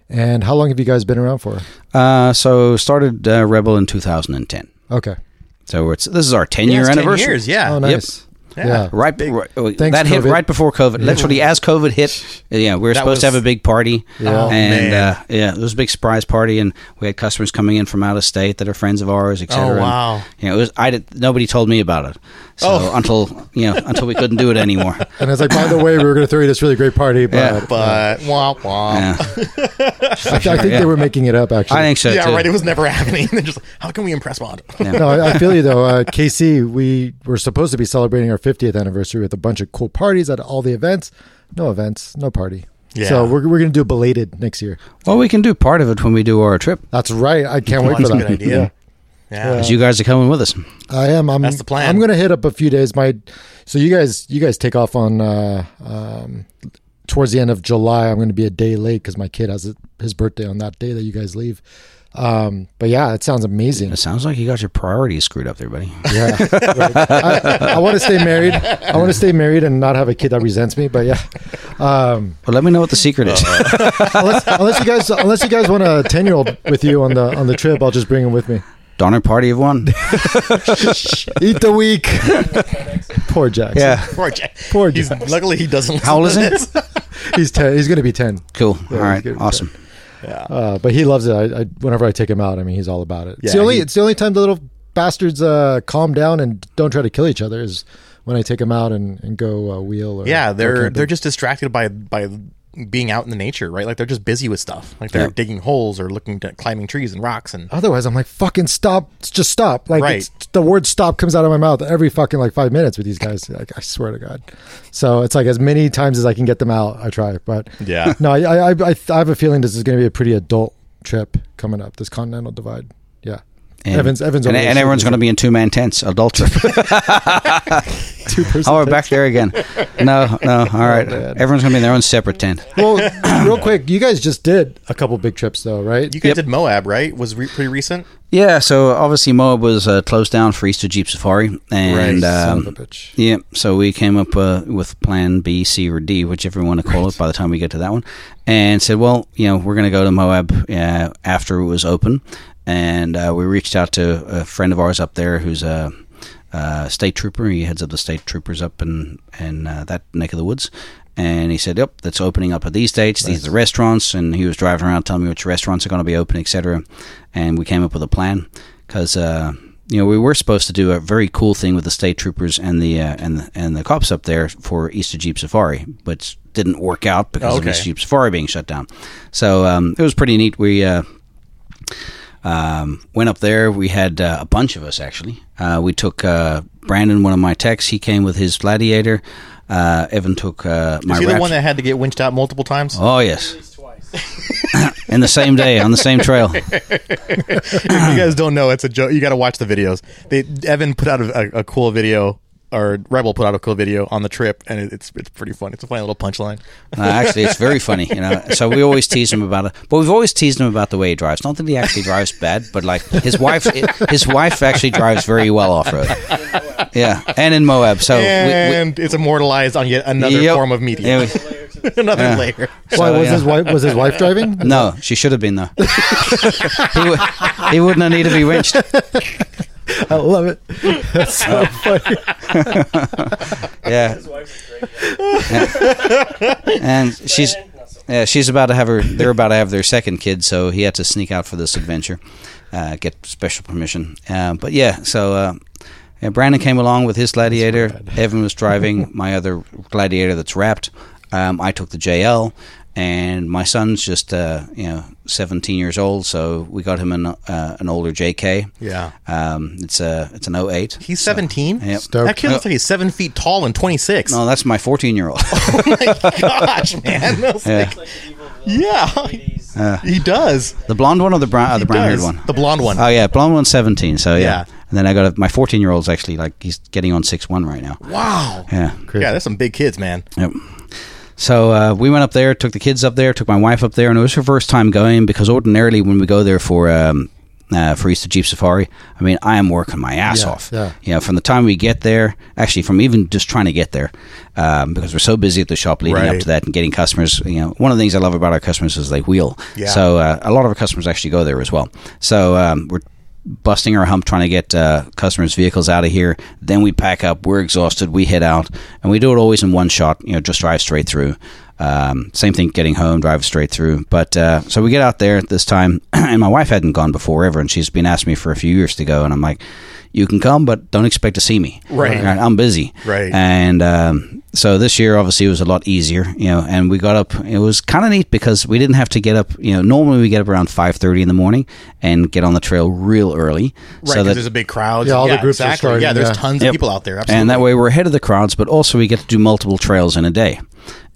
and how long have you guys been around for? Uh, so started uh, Rebel in 2010. Okay. So it's this is our 10 Yeah, year it's 10 anniversary. years. Yeah. Oh, nice. Yeah. Yeah. Right, Big. right Thanks, that hit COVID. right before COVID. Literally, as COVID hit, yeah, we were That supposed to have a big party, Yeah. Oh, and man. uh, yeah, it was a big surprise party, and we had customers coming in from out of state that are friends of ours, etc. Oh, And, wow. you know, it was I did, nobody told me about it, so Oh. until you know until we couldn't do it anymore. *laughs* And it's like, by the way, we were going to throw you this really great party, but, Yeah. But wah wah. Yeah, I, I think they were making it up. Actually, I think so yeah, too. right. It was never *laughs* happening. They're just how can we impress Bond? no, I, I feel you though. Uh, KC, we were supposed to be celebrating our 50th anniversary with a bunch of cool parties at all the events. No events, no party. Yeah. So we're, we're going to do belated next year. well, we can do part of it when we do our trip, That's right. I can't wait That's for a that. good idea. Yeah. because you guys are coming with us. I am. I'm, That's the plan. I'm going to hit up a few days. My so you guys you guys take off on uh, um, towards the end of July. I'm going to be a day late because my kid has a, his birthday on that day that you guys leave. Um, but yeah, it sounds amazing. It sounds like you got your priorities screwed up there, buddy. Yeah, right. I, I want to stay married. I want to stay married and not have a kid that resents me. But yeah, um, Well, let me know what the secret is. *laughs* unless, unless you guys unless you guys want a ten year old with you on the on the trip, I'll just bring him with me. Donner party of one. *laughs* Eat the week. *laughs* Poor Jackson. Yeah, Poor Jack. Poor He's, Jackson. luckily he doesn't. Listen How old is to he? *laughs* He's ten. He's going to be ten. cool. Yeah, All right, he's good. awesome. yeah. Uh, but he loves it. I, I, whenever I take him out, I mean, he's all about it. it's the Yeah, only he- it's the only time the little bastards uh, calm down and don't try to kill each other is when I take them out and, and go uh, wheel. Or Yeah, they're camping. they're just distracted by by being out in the nature, right? Like they're just busy with stuff. Like they're Yeah. digging holes or looking at climbing trees and rocks and Otherwise, I'm like, fucking stop, just stop. Like, Right. the word stop comes out of my mouth every fucking like five minutes with these guys. Like, I swear to God. So it's like as many times as I can get them out, I try. But yeah. *laughs* no, I, I, I, I have a feeling this is going to be a pretty adult trip coming up, this Continental Divide. Yeah. And, Evans- Evans and, and everyone's going to be in two man tents, adult trip. *laughs* *laughs* Two person oh, we're back there again. No, no, all right. *laughs* man. Everyone's going to be in their own separate tent. Well, *coughs* real quick, you guys just did a couple big trips though, right? You guys Yep. did Moab, right? Was re- pretty recent. Yeah, so obviously Moab was uh, closed down for Easter Jeep Safari, and Son um, of a bitch. yeah, so we came up uh, with Plan B, C, or D, whichever you want to call it. By the time we get to that one, and said, well, you know, we're going to go to Moab uh, after it was open, and uh, we reached out to a friend of ours up there who's a, a state trooper. He heads up the state troopers up in in uh, that neck of the woods. And he said, "Yep, that's opening up at these dates. These are the restaurants." And he was driving around telling me which restaurants are going to be open, etc. And we came up with a plan because uh, you know we were supposed to do a very cool thing with the state troopers and the uh, and the, and the cops up there for Easter Jeep Safari, but didn't work out because of Okay. Easter Jeep Safari being shut down. So um, it was pretty neat. We uh, um, went up there. We had uh, a bunch of us actually. Uh, we took uh, Brandon, one of my techs. He came with his Gladiator. Uh, Evan took uh, my Is he the one that had to get winched out multiple times? Oh yes, *laughs* in the same day on the same trail. *laughs* if you guys don't know, it's a joke. You got to watch the videos. They Evan put out a, a, a cool video, or Rebel put out a cool video on the trip, and it, it's it's pretty fun. It's a funny little punchline. Uh, actually, it's very funny, you know. So we always tease him about it, but we've always teased him about the way he drives. Not that he actually drives bad, but like his wife, his wife actually drives very well off road. Yeah, and in Moab. So we, we, and it's immortalized on yet another Yep. form of media. yeah, we- Layer to the- another Yeah. layer. Why So, was yeah. his wife? Was his wife driving? no, she should have been though. *laughs* he, would, he wouldn't have needed to be *laughs* winched. I love it. That's so *laughs* funny. *laughs* Yeah, His wife's a great *laughs* guy. and she's Brandon, not so- Yeah, she's about to have her. They're about to have their second kid, so he had to sneak out for this adventure, uh, get special permission. Uh, but yeah, so uh, yeah, Brandon came along with his Gladiator. Evan was driving my other Gladiator that's wrapped. Um, I took the JL, and my son's just uh, you know 17 years old, so we got him an uh, an older JK. Yeah. Um, it's a it's an 08. He's 17? Yep. Stoked. That kid looks like he's seven feet tall and 26. No, that's my 14 year old. *laughs* Oh my gosh, man. *laughs* Was Yeah. like, It's like the evil villain Yeah. of the 80s. Uh, he does. the blonde one or the brown? Uh, the brown haired one. The blonde one. Oh yeah, blonde one's seventeen. So yeah. Yeah. And then I got a, my fourteen year old's actually like he's getting on six one right now. wow. Yeah. Crazy. Yeah, that's some big kids, man. Yep. So uh, we went up there, took the kids up there, took my wife up there, and it was her first time going because ordinarily when we go there for um, uh, for Easter Jeep Safari, I mean I am working my ass Yeah, off. yeah. You know, from the time we get there, actually from even just trying to get there, um, because we're so busy at the shop leading up to that and getting customers. You know, one of the things I love about our customers is they wheel. Yeah. So uh, a lot of our customers actually go there as well. So um, we're busting our hump trying to get uh, customers' vehicles out of here. Then we pack up. We're exhausted. We head out, and we do it always in one shot. You know, just drive straight through. Um, same thing, getting home, drive straight through. But uh, so we get out there at this time, *clears throat* and my wife hadn't gone before ever, and she's been asking me for a few years to go, and I'm like, "You can come, but don't expect to see me. Right. I'm busy. Right. And um, so this year, obviously, it was a lot easier, you know. And we got up. It was kind of neat because we didn't have to get up. You know, normally we get up around five thirty in the morning and get on the trail real early, Right, so 'cause that there's a big crowd. Yeah, all the groups are exactly. starting, Yeah, there's yeah. tons Yep. of people out there. Absolutely. and that way we're ahead of the crowds, but also we get to do multiple trails in a day,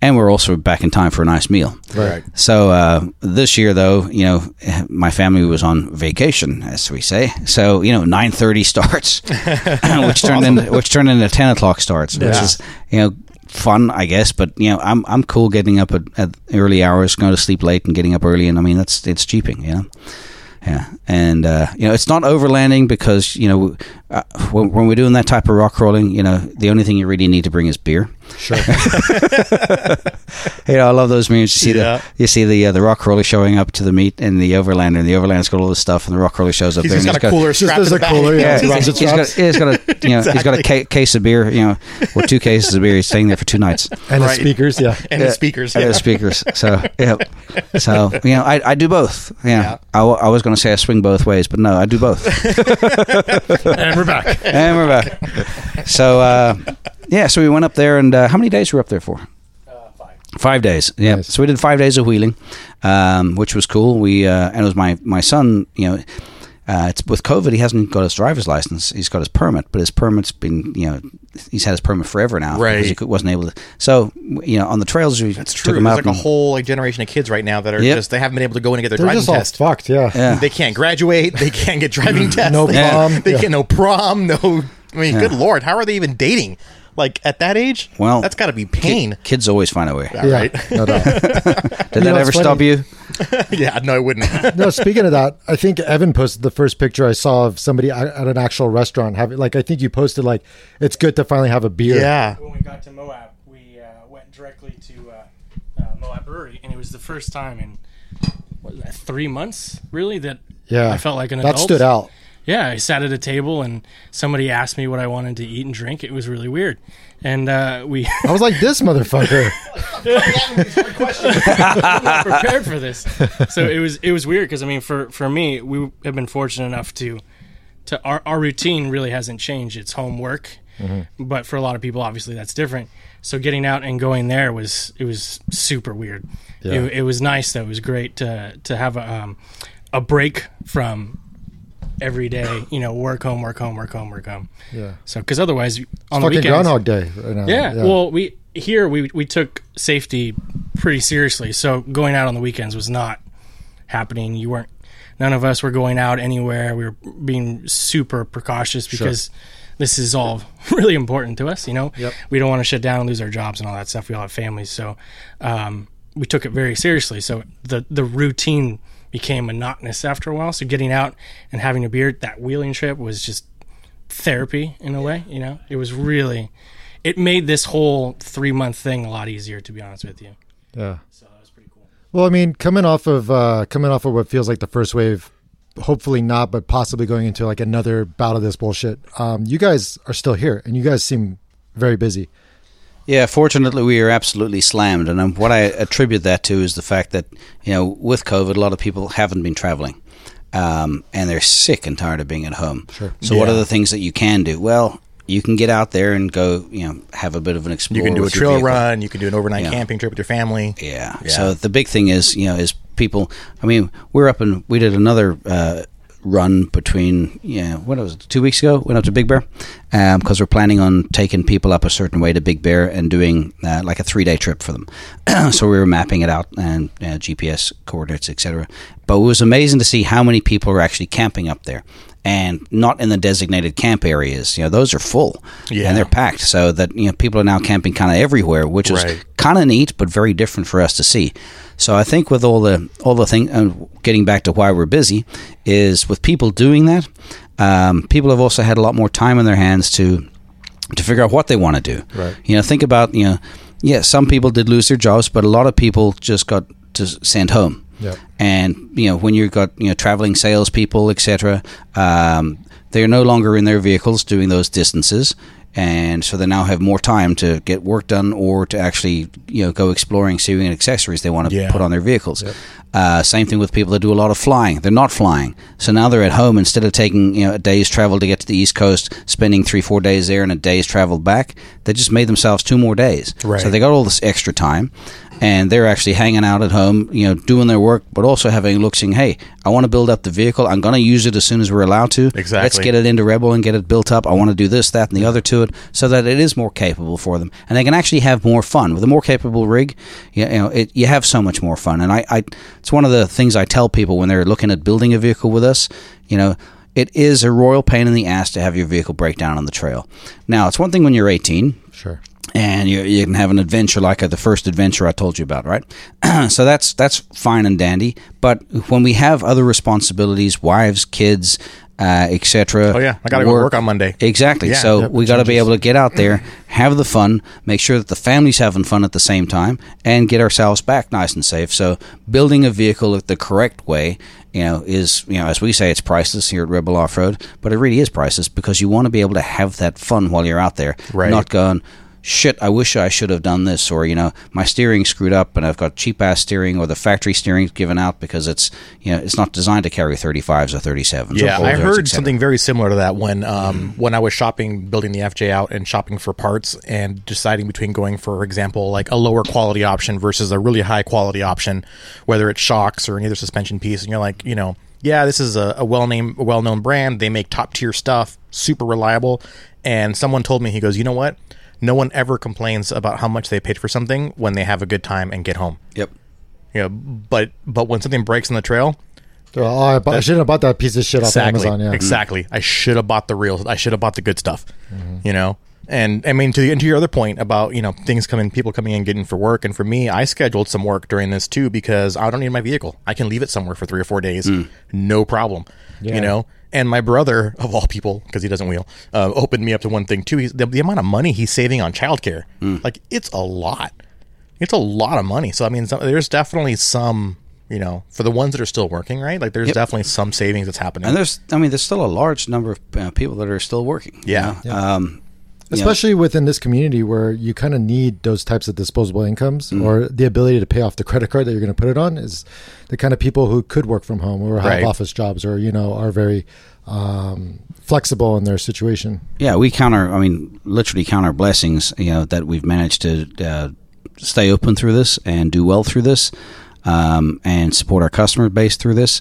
and we're also back in time for a nice meal. Right. So uh, this year, though, you know, my family was on vacation, as we say. So you know, nine thirty *laughs* starts, *laughs* which turned into which turned into ten o'clock starts, which is you know fun, I guess. But you know, I'm I'm cool getting up at, at early hours, going to sleep late, and getting up early. And I mean, that's it's Jeeping, you know. Yeah, and uh, you know it's not overlanding because you know uh, when, when we're doing that type of rock crawling, you know the only thing you really need to bring is beer. Sure. *laughs* *laughs* You know, I love those memes. You see Yeah. the you see the uh, the rock crawler showing up to the meet and the overlander, and the overlander's got all this stuff, and the rock crawler shows up He's there. just and got a cooler strapped there's to a the cooler, yeah. Yeah, It's he's, he's, got, he's got a you *laughs* know he's got a ca- case of beer, you know, or two cases of beer. He's staying there for two nights. And the Right. speakers, yeah. and Yeah. the speakers. And Yeah. the speakers. So yeah, so you know, I, I do both. Yeah, Yeah. I, w- I was going to say I swing both ways, but no, I do both. And we're back. *laughs* and we're back. So uh, yeah, so we went up there, and uh, how many days were we up there for? Uh, five. Five days. Yeah. Nice. So we did five days of wheeling, um, which was cool. We uh, and it was my my son. You know, uh, it's with COVID, he hasn't got his driver's license. He's got his permit, but his permit's been you know he's had his permit forever now. Right. Because he wasn't able to. So you know, on the trails we That's took true. him There's out. like a and- whole like generation of kids right now that are Yep. just they haven't been able to go in and get their They're driving just all test. fucked. Yeah. Yeah. They can't graduate. They can't get driving *laughs* tests. No they, prom. They Yeah. get no prom. No. I mean, good lord, how are they even dating? Like at that age? Well, that's got to be pain. Kids always find a way. Yeah, Yeah, Right? no doubt. *laughs* *laughs* Did You that know, ever stop you? *laughs* yeah, no, it wouldn't. no, speaking of that, I think Evan posted the first picture I saw of somebody at at an actual restaurant having like I think you posted like it's good to finally have a beer. yeah. When we got to Moab, we uh, went directly to uh, uh, Moab Brewery, and it was the first time in what three months, really, that Yeah. I felt like an adult. that adult. stood out. Yeah, I sat at a table and somebody asked me what I wanted to eat and drink. It was really weird, and uh, we I was like, this motherfucker. I'm *laughs* not prepared for this. So it was it was weird because I mean, for for me, we have been fortunate enough to to our our routine really hasn't changed. It's homework, but for a lot of people, obviously that's different. So getting out and going there was it was super weird. Yeah. It, it was nice though. It was great to to have a um, a break from every day. You know, work home, work home, work home, work home. Yeah. So because otherwise, on the Fucking weekends, Groundhog Day right now. yeah, Well, we here we we took safety pretty seriously. So going out on the weekends was not happening. You weren't. None of us were going out anywhere. We were being super precautious because this is all *laughs* really important to us. You know, Yep. we don't want to shut down and lose our jobs and all that stuff. We all have families, so um, we took it very seriously. So the the routine became monotonous after a while. So getting out and having a beer, that wheeling trip was just therapy in a way. You know, it was really, it made this whole three month thing a lot easier. To be honest with you, yeah. so that was pretty cool. Well, I mean, coming off of uh, coming off of what feels like the first wave, hopefully not, but possibly going into like another bout of this bullshit. Um, you guys are still here, and you guys seem very busy. Yeah, fortunately, we are absolutely slammed, and um, what I attribute that to is the fact that you know, with COVID, a lot of people haven't been traveling, um, and they're sick and tired of being at home. Sure. So, what are the things that you can do? Well, you can get out there and go, you know, have a bit of an explore. You can do a trail run. You can do an overnight Yeah. camping trip with your family. Yeah. Yeah. So the big thing is, you know, is people. I mean, we're up and we did another uh, run between, yeah know, what was it, two weeks ago? Went up to Big Bear because we're planning on taking people up a certain way to Big Bear and doing uh, like a three day trip for them. *clears throat* so we were mapping it out and uh, GPS coordinates, etc. But it was amazing to see how many people were actually camping up there. And not in the designated camp areas. You know, those are full, Yeah. and they're packed. So that you know, people are now camping kind of everywhere, which is Right. kind of neat, but very different for us to see. So I think with all the all the thing, uh, getting back to why we're busy, is with people doing that. Um, people have also had a lot more time in their hands to to figure out what they want to do. Right. You know, think about you know, yeah, some people did lose their jobs, but a lot of people just got to send home. Yep. And you know, when you've got you know traveling salespeople, etc., um, they are no longer in their vehicles doing those distances, and so they now have more time to get work done or to actually you know go exploring, see what accessories they want to Yeah. put on their vehicles. Uh, same thing with people that do a lot of flying. They're not flying, so now they're at home instead of taking you know a day's travel to get to the East Coast, spending three four days there and a day's travel back. They just made themselves two more days. Right. So they got all this extra time, and they're actually hanging out at home, you know, doing their work, but also having a look, saying, "Hey, I want to build up the vehicle. I'm going to use it as soon as we're allowed to. Let's get it into Rebel and get it built up. I want to do this, that, and the other to it, so that it is more capable for them, and they can actually have more fun with a more capable rig. You, you know, it, you have so much more fun, and I, I, it's one of the things I tell people when they're looking at building a vehicle with us. You know. It is a royal pain in the ass to have your vehicle break down on the trail. Now, it's one thing when you're 18, Sure. And you, you can have an adventure like the first adventure I told you about, right? *clears throat* so that's that's fine and dandy. But when we have other responsibilities, wives, kids, uh, etc. Oh yeah, I got to go work on Monday. Exactly. Yeah. so we got to be able to get out there, *clears throat* have the fun, make sure that the family's having fun at the same time, and get ourselves back nice and safe. So building a vehicle the correct way, you know, is you know as we say it's priceless here at Rebel Off Road, but it really is priceless because you want to be able to have that fun while you're out there, Right. not going. Shit, I wish I should have done this, or you know, my steering screwed up and I've got cheap ass steering, or the factory steering's given out because it's you know it's not designed to carry 35s or 37s. Yeah, or I heard something very similar to that when um, when I was shopping, building the FJ out, and shopping for parts, and deciding between going, for example, like a lower quality option versus a really high quality option, whether it's shocks or any other suspension piece, and you're like, you know, yeah, this is a, a well named, well known brand. They make top tier stuff, super reliable. And someone told me, he goes, you know what? No one ever complains about how much they paid for something when they have a good time and get home. Yep. You know, but but when something breaks on the trail, Oh, I, bought, I shouldn't have bought that piece of shit off exactly, Amazon. Yeah, exactly. I should have bought the real. I should have bought the good stuff. Mm-hmm. You know, and I mean to the, to your other point about you know things coming, people coming in getting for work, and for me, I scheduled some work during this too because I don't need my vehicle. I can leave it somewhere for three or four days, no problem. Yeah. You know. And my brother, of all people, because he doesn't wheel, uh, opened me up to one thing too. He's the, the amount of money he's saving on childcare, like it's a lot. It's a lot of money. So I mean, so, there's definitely some, you know, for the ones that are still working, right? Like there's Yep. definitely some savings that's happening. And there's, I mean, there's still a large number of uh, people that are still working. you Yeah. know? You know, especially within this community where you kind of need those types of disposable incomes Mm. or the ability to pay off the credit card that you're going to put it on is the kind of people who could work from home or have Right. office jobs or you know are very um, flexible in their situation. yeah, we count our, I mean, literally count our blessings, you know, that we've managed to uh, stay open through this and do well through this um, and support our customer base through this.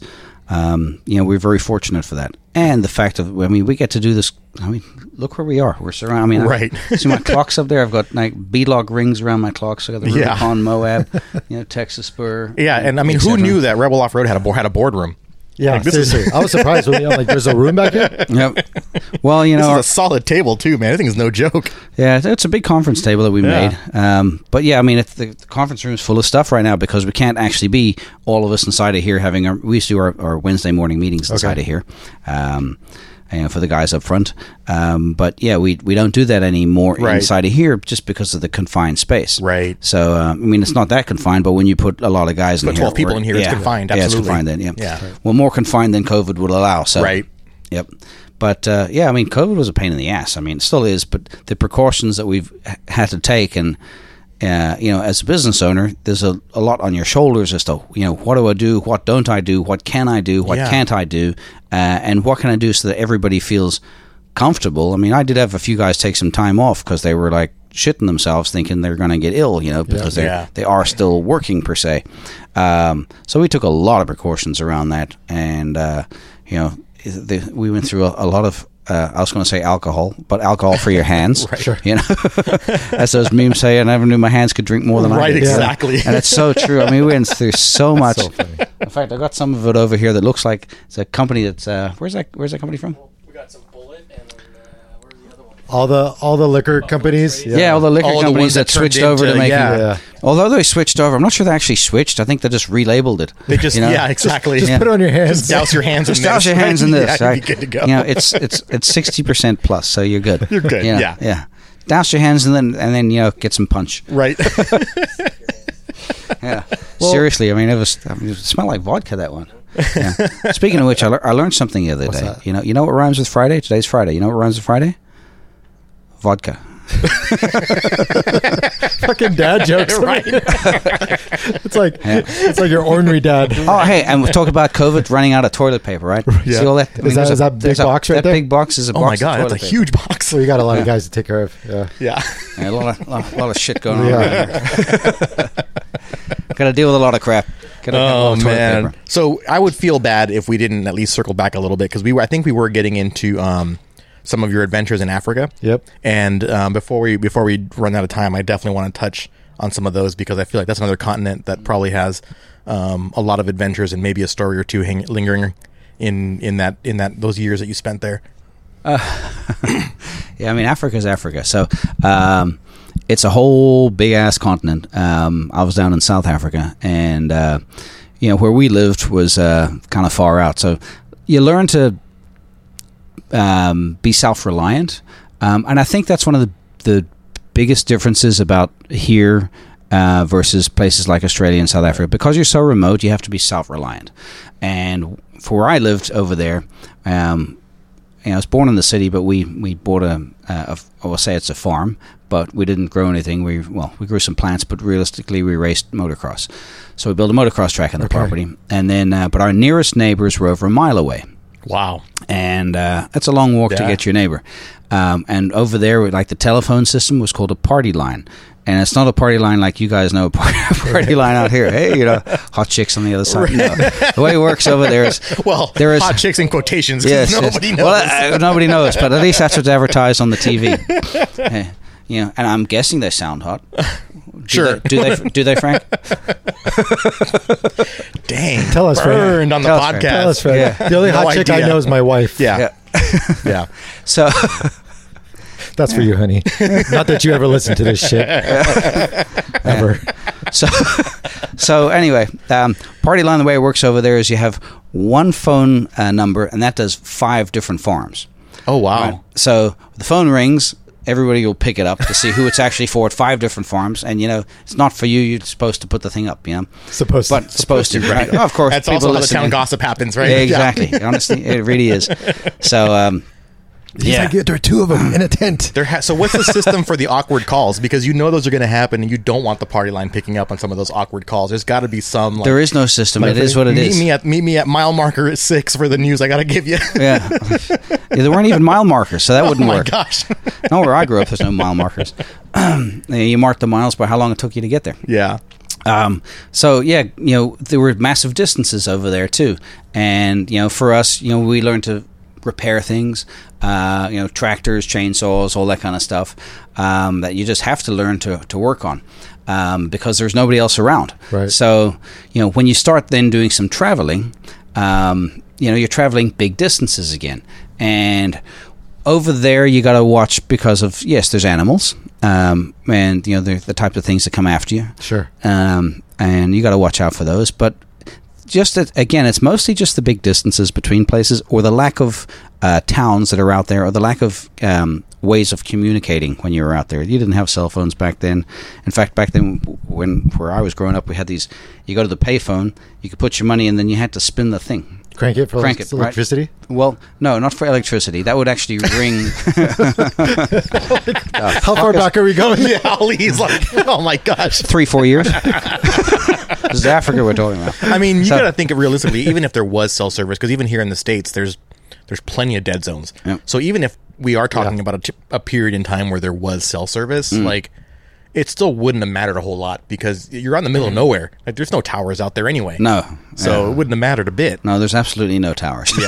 Um, you know, we're very fortunate for that. And the fact of, I mean, we get to do this. I mean, look where we are. We're surrounded. I mean, I- Right. see my *laughs* clocks up there. I've got like beadlock rings around my clocks. I got the Yeah. Rubicon Moab, you know, Texas Spur. Yeah, and I mean, who knew that Rebel Off Road had a bo- had a boardroom? Yeah, Like, this is- I was surprised when you know, like there's a room back here. Yep. Well, you This know, is a solid table too, man. I think it's no joke. Yeah, it's- it's a big conference table that we Yeah. made. Um, but yeah, I mean, it's the, the conference room is full of stuff right now because we can't actually be all of us inside of here having our. We used to do our, our Wednesday morning meetings inside Okay. of here. Um, you know, for the guys up front, um, but yeah, we we don't do that anymore Right. inside of here just because of the confined space. Right. So uh, I mean, it's not that confined, but when you put a lot of guys in Put here, 12 people in here, it's yeah. confined, Yeah, it's confined. Then yeah, Yeah. Well, more confined than COVID would allow. So Right. Yep. But uh, yeah, I mean, COVID was a pain in the ass. I mean, it still is. But the precautions that we've had to take, and uh, you know, as a business owner, there's a, a lot on your shoulders as to you know what do I do, what don't I do, what can I do, what Yeah. can't I do, uh, and what can I do so that everybody feels comfortable. I mean, I did have a few guys take some time off because they were like shitting themselves, thinking they're going to get ill, you know, because they Yeah. they are still working per se. Um, so we took a lot of precautions around that, and uh, you know, the, we went through a, a lot of. Uh, I was going to say alcohol, but alcohol for your hands. *laughs* Right. Sure. You know, *laughs* as those memes say, I never knew my hands could drink more than I Right, did. exactly. And it's so true. I mean, we went through so much. So. In fact, I got some of it over here that looks like it's a company that's. Uh, where's that? Where's that company from? All the all the liquor companies. Yeah, all the liquor All the companies ones that, that switched over to making. yeah. Yeah. Although they switched over, I'm not sure they actually switched. I think they just relabeled it. They just You know? yeah, exactly. Just Yeah. put it on your hands. Just douse your hands Just in this. douse your hands in *laughs* this. yeah, right? you'd be good to go. You know, it's it's it's sixty percent plus, so you're good. You're good, You know, yeah. yeah. Douse your hands and then and then you know get some punch. right. *laughs* Yeah. Seriously, I mean, it was I mean, it smelled like vodka that one. Yeah. *laughs* Speaking of which, I, lear- I learned something the other What's day. that? You know, you know what rhymes with Friday? Today's Friday. You know what rhymes with Friday? Vodka. *laughs* Fucking dad jokes. *laughs* right. *laughs* it's like it's like your ornery dad. Oh, hey, and we've talked about COVID running out of toilet paper, right? Yeah. See all that? Is that- there's is that big there's a- box right that there? big box is a Oh box my of god, that's a paper. huge box. So you got a lot of guys to take care of. Yeah. Yeah. Yeah, a lot of, lot, lot of shit going on. Yeah. around here. Got to deal with a lot of crap. Gotta have a lot Oh of man. paper. So I would feel bad if we didn't at least circle back a little bit because we were. I think we were getting into um, some of your adventures in Africa. Yep. And um, before we before we run out of time, I definitely want to touch on some of those because I feel like that's another continent that probably has um, a lot of adventures and maybe a story or two hang- lingering in in that in that those years that you spent there. *coughs* Yeah, I mean Africa's Africa, so um, it's a whole big ass continent. Um, I was down in South Africa, and uh, you know where we lived was uh, kind of far out. So you learn to um, be self reliant, um, and I think that's one of the the biggest differences about here. Uh, versus places like Australia and South Africa, because you're so remote, you have to be self-reliant. And for where I lived over there, um, you know, I was born in the city, but we we bought a, a, a I will say it's a farm, but we didn't grow anything. We well, we grew some plants, but realistically, we raced motocross. So we built a motocross track on the Okay. property, and then uh, but our nearest neighbors were over a mile away Wow. and uh, it's a long walk to get your neighbor. Um, and over there, like the telephone system was called a party line, and it's not a party line like you guys know a party, *laughs* party line out here. Hey, you know, hot chicks on the other side. No. The way it works over there is *laughs* Well, There is- hot chicks in quotations. yes, *laughs* yes. nobody knows. Well, uh, nobody knows, but at least that's what's advertised on the TV. Eh, you know, and I'm guessing they sound hot. Do Sure. They, do they? *laughs* Do they, Frank? Dang. Tell us, Frank. on the Tell us, podcast. Tell us, Fred. Yeah. The only No hot chick I know is my wife. Yeah. Yeah. *laughs* Yeah. *laughs* So, That's for you, honey. Not that you ever listen to this shit. Ever. so, so anyway, um, party line. The way it works over there is you have one phone uh, number, and that does five different farms. Oh wow. Right. So the phone rings. Everybody will pick it up to see who it's actually for at five different farms, and you know it's not for you. You're supposed to put the thing up, you know, Supposed to. but supposed to, right? of course, That's people also how the town gossip happens, right? Yeah, exactly. Honestly, it really is. So, um, He's yeah. like, there are two of them in a tent. There ha- so what's the system for the awkward calls? Because you know those are going to happen, and you don't want the party line picking up on some of those awkward calls. There's got to be some. Like, there is no system. like, it is what it meet is. Me at meet me at mile marker at six for the news. I got to give you. yeah. Yeah, there weren't even mile markers, so that *laughs* wouldn't work. oh my work. gosh. Not where I grew up, there's no mile markers. *clears throat* you mark the miles by how long it took you to get there. yeah. Um, so yeah, you know there were massive distances over there too, and you know for us, you know we learned to repair things, uh, you know tractors, chainsaws, all that kind of stuff um, that you just have to learn to to work on. Um, because there's nobody else around. Right. So, you know, when you start then doing some traveling, um, you know, you're traveling big distances again. And over there, you got to watch because of, yes, there's animals. Um, and, you know, they're the type of things that come after you Sure. um, and you got to watch out for those. But just that, again, it's mostly just the big distances between places, or the lack of uh, towns that are out there, or the lack of um, ways of communicating when you were out there. You didn't have cell phones back then. In fact, back then, when where I was growing up, we had these. You go to the payphone, you could put your money and then you had to spin the thing. Crank it for Crank elec- it, right. electricity. Well, no, not for electricity. That would actually ring. *laughs* *laughs* How far back are we going? *laughs* Yeah. Ali's like, oh my gosh. three, four years. this is Africa we're talking about. I mean, you So- got to think of realistically. Even if there was cell service, because even here in the states, there's there's plenty of dead zones. Yep. So even if we are talking about a, t- a period in time where there was cell service, Mm. like it still wouldn't have mattered a whole lot because you're on the middle of nowhere. Like there's no towers out there anyway. No. So Yeah. it wouldn't have mattered a bit. No, there's absolutely no towers. *laughs*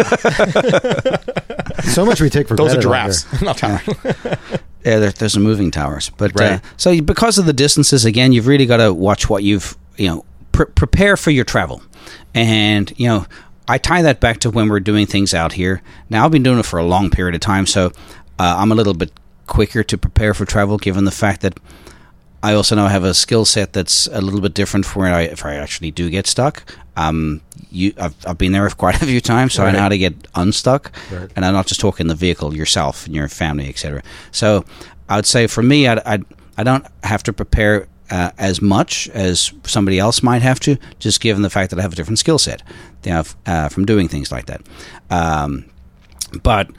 So much we take for granted. Those are giraffes, here. not towers. Yeah, there, there's some moving towers, but uh, so because of the distances, again, you've really got to watch what you've you know pre- prepare for your travel, and you know I tie that back to when we're doing things out here. Now I've been doing it for a long period of time, so uh, I'm a little bit quicker to prepare for travel, given the fact that I also know I have a skill set that's a little bit different for when I, if I actually do get stuck. Um, you, I've, I've been there *laughs* quite a few times, so I know how to get unstuck. Right. And I'm not just talking the vehicle, yourself and your family, etc. So I would say for me, I, I, I don't have to prepare uh, as much as somebody else might have to, just given the fact that I have a different skill set you know, uh, from doing things like that. Um, but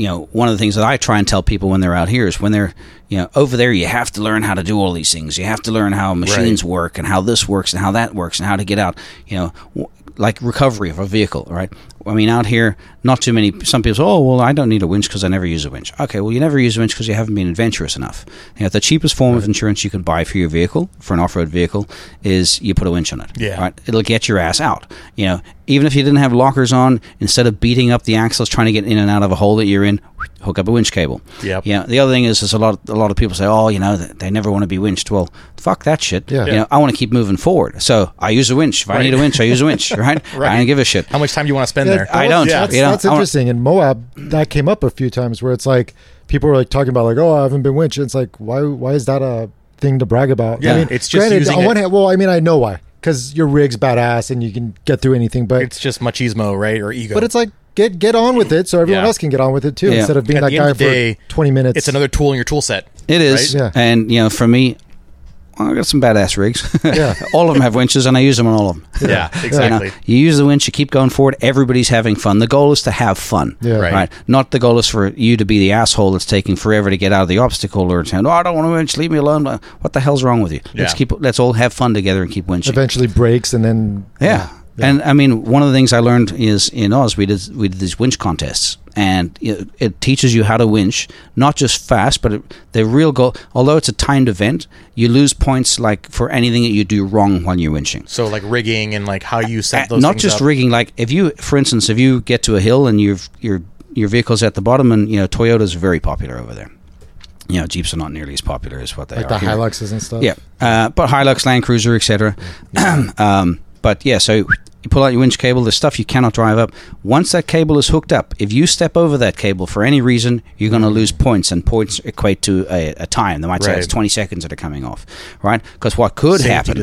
you know one of the things that i try and tell people when they're out here is when they're you know over there you have to learn how to do all these things. You have to learn how machines work and how this works and how that works and how to get out. You know w- like recovery of a vehicle right? I mean out here not too many some people say oh well i don't need a winch because i never use a winch okay well you never use a winch because you haven't been adventurous enough you know, the cheapest form of insurance you can buy for your vehicle for an off-road vehicle is you put a winch on it Yeah. right it'll get your ass out. You know, even if you didn't have lockers on, instead of beating up the axles trying to get in and out of a hole that you're in, hook up a winch cable. Yeah. The other thing is, is a lot. A lot of people say, "Oh, you know, they never want to be winched." Well, fuck that shit. Yeah. You know, I want to keep moving forward, so I use a winch. If I need a winch, I use a winch. Right. *laughs* Right. I don't give a shit. How much time do you want to spend Yeah, there? I don't, That's, you know, that's interesting. In Moab, that came up a few times where it's like people were like talking about like, oh, I haven't been winched. It's like, why? Why is that a thing to brag about? Yeah, I mean, it's just granted, using on it- one hand. Well, I mean, I know why because your rig's badass and you can get through anything. But It's just machismo, right, or ego. but it's like get get on with it so everyone Yeah. else can get on with it too Yeah. instead of being At that guy of for day, twenty minutes. it's another tool in your tool set. It is, Right? Yeah. and you know, for me, well, I got some badass rigs. *laughs* Yeah. all of them have winches, and I use them on all of them. Yeah, You, know, exactly. you use the winch, you keep going forward. Everybody's having fun. The goal is to have fun. Yeah. Right. Not the goal is for you to be the asshole that's taking forever to get out of the obstacle or saying, "Oh, I don't want to winch. Leave me alone." What the hell's wrong with you? Let's keep. Let's all have fun together and keep winching. Eventually breaks and then Yeah. And I mean, one of the things I learned is in Oz we did we did these winch contests, and it, it teaches you how to winch, not just fast, but it, the real goal. Although it's a timed event, you lose points like for anything that you do wrong while you're winching. So like rigging and like how you set Uh, those not just up. rigging. Like if you, for instance, if you get to a hill and you've your your vehicle's at the bottom, and you know Toyotas are very popular over there. You know, Jeeps are not nearly as popular as what they like are the here. Hiluxes and stuff. Yeah, uh, but Hilux, Land Cruiser, etc. *clears throat* um, but yeah, so you pull out your winch cable. There's stuff you cannot drive up. Once that cable is hooked up, if you step over that cable for any reason, you're going to lose points, and points equate to a, a time. They might say Right. it's 20 seconds that are coming off, right? Because what could Safety happen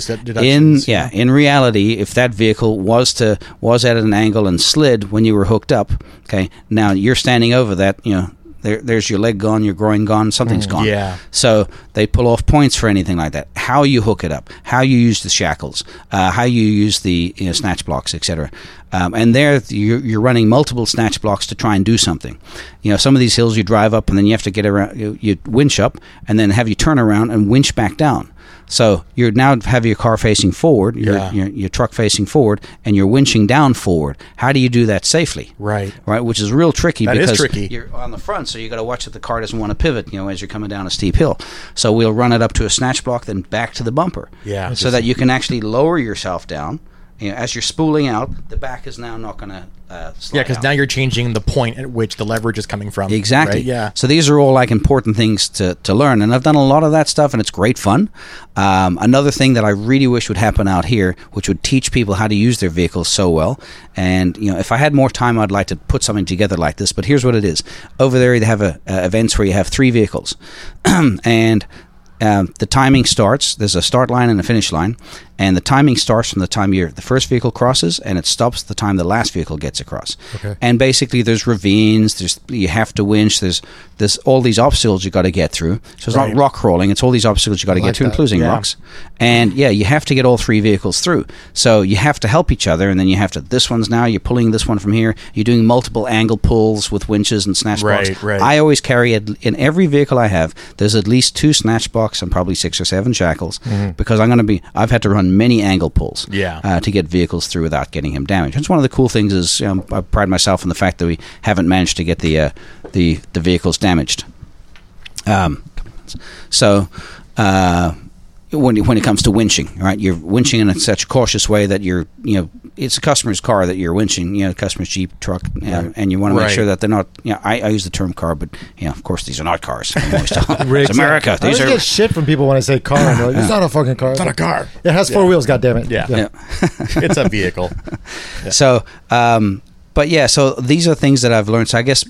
in yeah, in reality, if that vehicle was to was at an angle and slid when you were hooked up, okay, now you're standing over that, you know. There, there's your leg gone, your groin gone, something's gone. yeah. So they pull off points for anything like that. How you hook it up, how you use the shackles, uh, how you use the you know, snatch blocks, etc. Um, and there you're, you're running multiple snatch blocks to try and do something. You know, some of these hills you drive up and then you have to get around, you, you winch up and then have you turn around and winch back down. So you now have your car facing forward, your, Yeah. your your truck facing forward, and you're winching down forward. How do you do that safely? Right. right? Which is real tricky That because tricky. you're on the front, so you got to watch that the car doesn't want to pivot, you know, as you're coming down a steep hill. So we'll run it up to a snatch block, then back to the bumper, Yeah. so that you can actually lower yourself down. You know, as you're spooling out, the back is now not going to uh, slide Yeah, because now you're changing the point at which the leverage is coming from. Exactly. right? Yeah. So these are all like important things to, to learn, and I've done a lot of that stuff, and it's great fun. Um, another thing that I really wish would happen out here, which would teach people how to use their vehicles so well, and you know, if I had more time, I'd like to put something together like this. But here's what it is: over there, they have a, uh, events where you have three vehicles, *clears throat* and um, the timing starts. There's a start line and a finish line, and the timing starts from the time your the first vehicle crosses, and it stops the time the last vehicle gets across. Okay. And basically, there's ravines. There's you have to winch. There's there's all these obstacles you got to get through. So it's Right. not rock crawling. It's all these obstacles you got to like get through, including Yeah. rocks. And yeah, you have to get all three vehicles through. So you have to help each other, and then you have to. This one's now you're pulling this one from here. You're doing multiple angle pulls with winches and snatch blocks. Right, right. I always carry it in every vehicle I have. There's at least two snatch blocks and probably six or seven shackles mm-hmm. because I'm going to be. I've had to run many angle pulls. Yeah. Uh, to get vehicles through without getting him damaged. That's one of the cool things. Is you know, I pride myself in the fact that we haven't managed to get the uh, the the vehicles damaged. Um, so. Uh, when, when it comes to winching, right? You're winching in a such a cautious way that you're, you know, it's a customer's car that you're winching, you know, customer's Jeep, truck, you know, and you want to make Right. sure that they're not, you know, I, I use the term car, but, you know, of course, these are not cars. I'm always telling- it's America. I These always are, get shit from people when I say car. And like, it's not a fucking car. It's not a car. It has four Yeah. wheels. God damn it. Yeah. yeah. *laughs* it's a vehicle. *laughs* So, um, but yeah, so these are things that I've learned. So I guess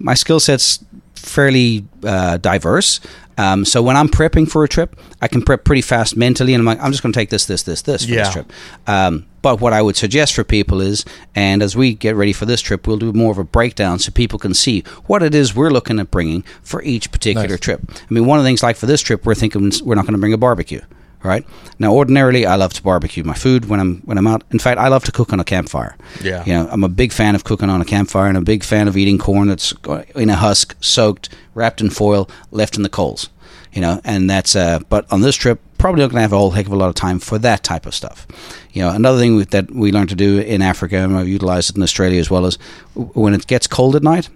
my skill set's fairly uh, diverse. Um, so when I'm prepping for a trip, I can prep pretty fast mentally, and I'm like, I'm just going to take this, this, this, this for Yeah. this trip. Um, but what I would suggest for people is, and as we get ready for this trip, we'll do more of a breakdown so people can see what it is we're looking at bringing for each particular Nice. trip. I mean, one of the things like for this trip, we're thinking we're not going to bring a barbecue. Right now, ordinarily, I love to barbecue my food when I'm when I'm out. In fact, I love to cook on a campfire. Yeah. you know, I'm a big fan of cooking on a campfire, and a big fan of eating corn that's in a husk, soaked, wrapped in foil, left in the coals. You know, and that's. Uh, but on this trip, probably not going to have a whole heck of a lot of time for that type of stuff. You know, another thing that we learned to do in Africa, and I've utilized it in Australia as well, is when it gets cold at night.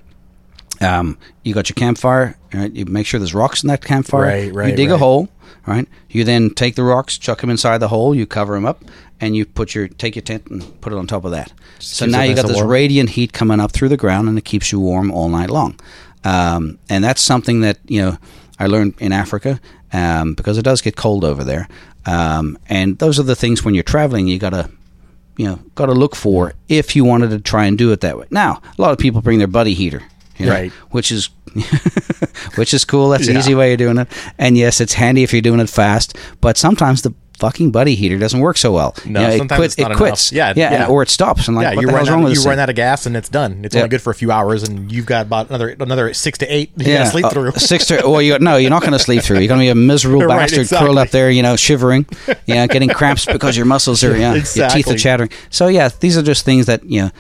Um, you got your campfire. Right? You make sure there's rocks in that campfire. Right, right, You dig a right. Right. You then take the rocks, chuck them inside the hole. You cover them up, and you put your take your tent and put it on top of that. so now you got this warm. radiant heat coming up through the ground, and it keeps you warm all night long. Um, and that's something that you know I learned in Africa um, because it does get cold over there. Um, and those are the things when you're traveling, you gotta you know got to look for if you wanted to try and do it that way. Now, a lot of people bring their buddy heater, you know, Right. Which is *laughs* which is cool. That's the Yeah. easy way of doing it. And yes, it's handy if you're doing it fast. But sometimes the fucking buddy heater doesn't work so well. No, You know, it sometimes quits. it's not It quits. Yeah, yeah, yeah. or it stops. And like, yeah, you run out, you run out of gas and it's done. It's Yeah. only good for a few hours, and you've got about another another six to eight. You yeah, gotta sleep uh, through. six to well, you no, you're not going to sleep through. You're going to be a miserable *laughs* Right, bastard exactly. curled up there, you know, shivering, yeah, getting cramps because your muscles are, yeah, your teeth are chattering. So yeah, these are just things that you know.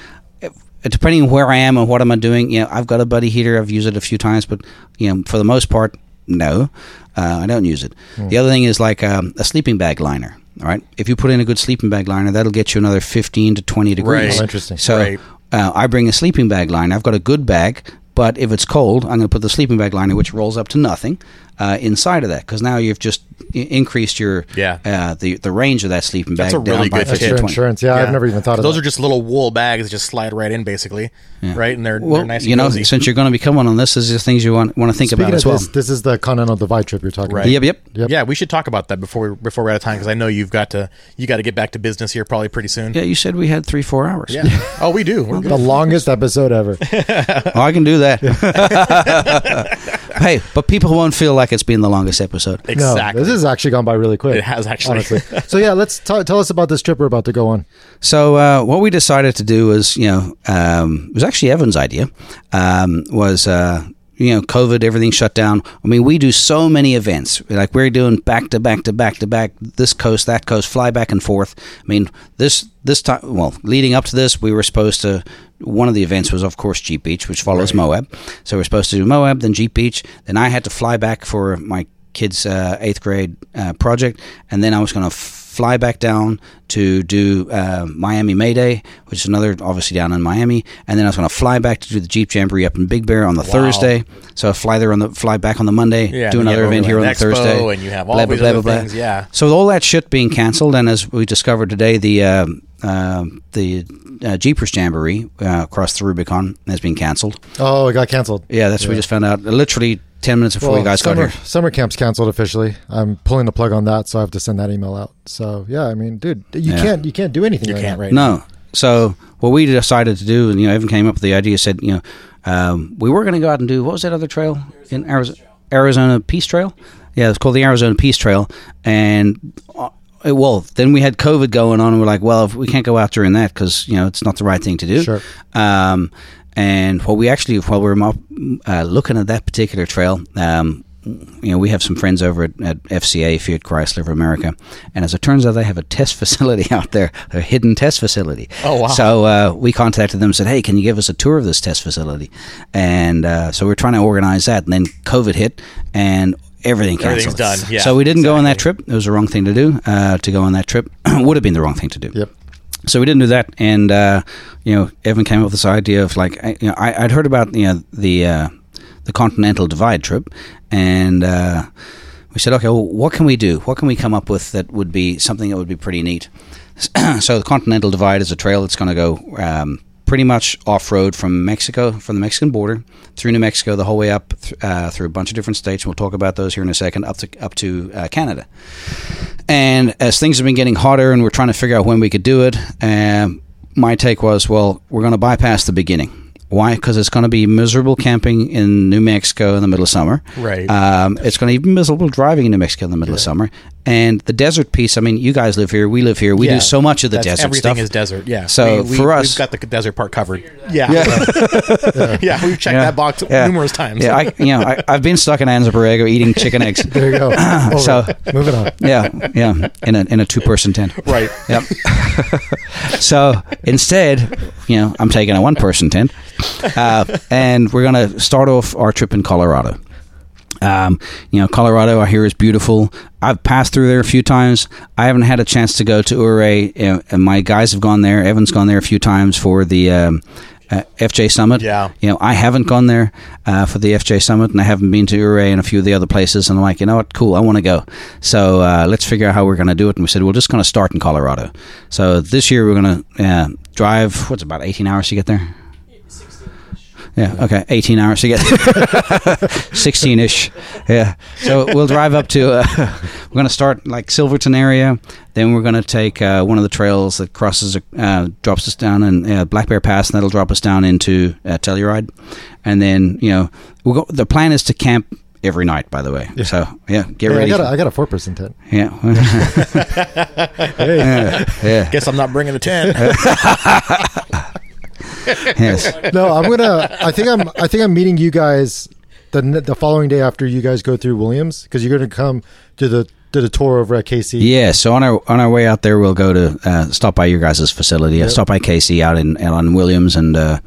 If- Depending on where I am and what am I doing, you know, I've got a buddy heater. I've used it a few times, but you know, for the most part, no, uh, I don't use it. Hmm. The other thing is like um, a sleeping bag liner. All right, if you put in a good sleeping bag liner, that'll get you another fifteen to twenty degrees. Right. Oh, interesting. So Right. uh, I bring a sleeping bag liner. I've got a good bag, but if it's cold, I'm going to put the sleeping bag liner, which rolls up to nothing, uh, inside of that because now you've just increased your Yeah. uh, the the range of that sleeping bag That's a down really by good 15 That's to your 20. insurance. Yeah, I've never even thought of it. Those that. are just little wool bags that just slide right in, basically, right? And they're, Well, they're nice and you know, cozy. since you're going to be coming on this, this is the things you want want to think Speaking about of as well. this, this is the Continental Divide trip you're talking Right. about. Yep, yep. Yep. Yeah, we should talk about that before we, before we're out of time because I know you've got to you got to get back to business here probably pretty soon. Yeah, you said we had three, four hours. Yeah. oh, we do. We're *laughs* good. The longest episode ever. *laughs* Oh, I can do that. *laughs* *laughs* hey, but people won't feel like it's been the longest episode. Exactly. No, this has actually gone by really quick. It has actually. honestly. *laughs* so yeah, let's t- tell us about this trip we're about to go on. So uh, what we decided to do was, you know, um, it was actually Evan's idea. Um, was uh, you know, COVID, everything shut down. I mean, we do so many events. Like we're doing back to back to back to back. This coast, that coast, fly back and forth. I mean, this this time, well, leading up to this, we were supposed to. One of the events was, of course, Jeep Beach, which follows Moab. So we're supposed to do Moab, then Jeep Beach. Then I had to fly back for my kids' uh, eighth grade uh, project, and then I was going to fly back down to do uh, Miami May Day, which is another obviously down in Miami, and then I was going to fly back to do the Jeep Jamboree up in Big Bear on the Thursday. So I fly there on the fly back on the Monday, Yeah, do another event here on the Expo, Thursday, and you have all these other things, yeah. So with all that shit being canceled, and as we discovered today, the uh, uh, the uh, Jeepers Jamboree uh, across the Rubicon has been canceled. Oh, it got canceled. Yeah, that's what we just found out literally ten minutes before Well, you guys summer, got here. summer camp's canceled officially. I'm pulling the plug on that, so I have to send that email out. So yeah, I mean, dude, you Yeah. can't you can't do anything You right can't. now, right? No. So what we decided to do, and you know, Evan came up with the idea. Said, you know, um, we were going to go out and do what was that other trail in Arizona? Arizona Peace Trail. Yeah, it's called the Arizona Peace Trail, and. Uh, well, then we had COVID going on, and we're like, well, if we can't go out during that because you know it's not the right thing to do. Sure. Um, and what we actually, while we were uh, looking at that particular trail, um, you know, we have some friends over at, at FCA, Fiat Chrysler of America, and as it turns out, they have a test *laughs* facility out there, a hidden test facility. Oh, wow. So uh, we contacted them and said, "Hey, can you give us a tour of this test facility?" And uh, so we're trying to organize that, and then COVID hit, and everything canceled. Everything's done, yeah, so we didn't go on that trip. It was the wrong thing to do. Uh, to go on that trip *clears throat* would have been the wrong thing to do. Yep. So we didn't do that, and uh, you know, Evan came up with this idea of like, I, you know, I, I'd heard about you know the uh, the Continental Divide trip, and uh, we said, okay, well, what can we do? What can we come up with that would be something that would be pretty neat? *clears throat* so the Continental Divide is a trail that's going to go um, pretty much off road from Mexico, from the Mexican border through New Mexico, the whole way up th- uh, through a bunch of different states. We'll talk about those here in a second, up to up to uh, Canada. And as things have been getting hotter, and we're trying to figure out when we could do it, um, my take was, well, we're going to bypass the beginning. Why? Because it's going to be miserable camping in New Mexico in the middle of summer. Right. Um, it's going to be miserable driving in New Mexico in the middle of summer. And the desert piece. I mean, you guys live here. We live here. We Yeah, do so much of the that's- desert everything stuff. is desert. Yeah. So We- we- for us- we've got the desert part covered. Yeah. Yeah. yeah. *laughs* We've checked Yeah. that box Yeah. numerous times. Yeah, I, *laughs* you know, I, I've been stuck in Anza Borrego eating chicken eggs. *laughs* There you go. *clears throat* Over. So- moving on. yeah, yeah, in a in a two person tent. right. Yep. so instead, you know, I'm taking a one person tent, uh, and we're going to start off our trip in Colorado. Um, you know, Colorado, I hear is beautiful. I've passed through there a few times. I haven't had a chance to go to Ouray, and my guys have gone there. Evan's gone there a few times for the um, uh, FJ Summit. Yeah. You know, I haven't gone there uh, for the FJ Summit, and I haven't been to Ouray and a few of the other places. And I'm like, you know what? Cool, I want to go. So uh, let's figure out how we're going to do it. And we said, we're just going to start in Colorado. So this year we're going to uh, drive. What's about 18 hours to get there? Yeah. Okay. 18 hours to get *laughs* 16 ish. Yeah. So we'll drive up to. Uh, *laughs* we're going to start like Silverton area. Then we're going to take uh, one of the trails that crosses, uh, drops us down in uh, Black Bear Pass, and that'll drop us down into uh, Telluride. And then you know, we'll go, the plan is to camp every night. By the way, so yeah, get Hey, I ready. got a, for- I got a four person tent. yeah, *laughs* Hey, yeah, yeah, Guess I'm not bringing a tent. *laughs* yes. no, I'm gonna. I think I'm. I think I'm meeting you guys the the following day after you guys go through Williams because you're gonna come to the to the tour over at KC. Yeah, so on our on our way out there, we'll go to uh, stop by your guys' facility. Uh, stop by Casey out in out on Williams, and uh,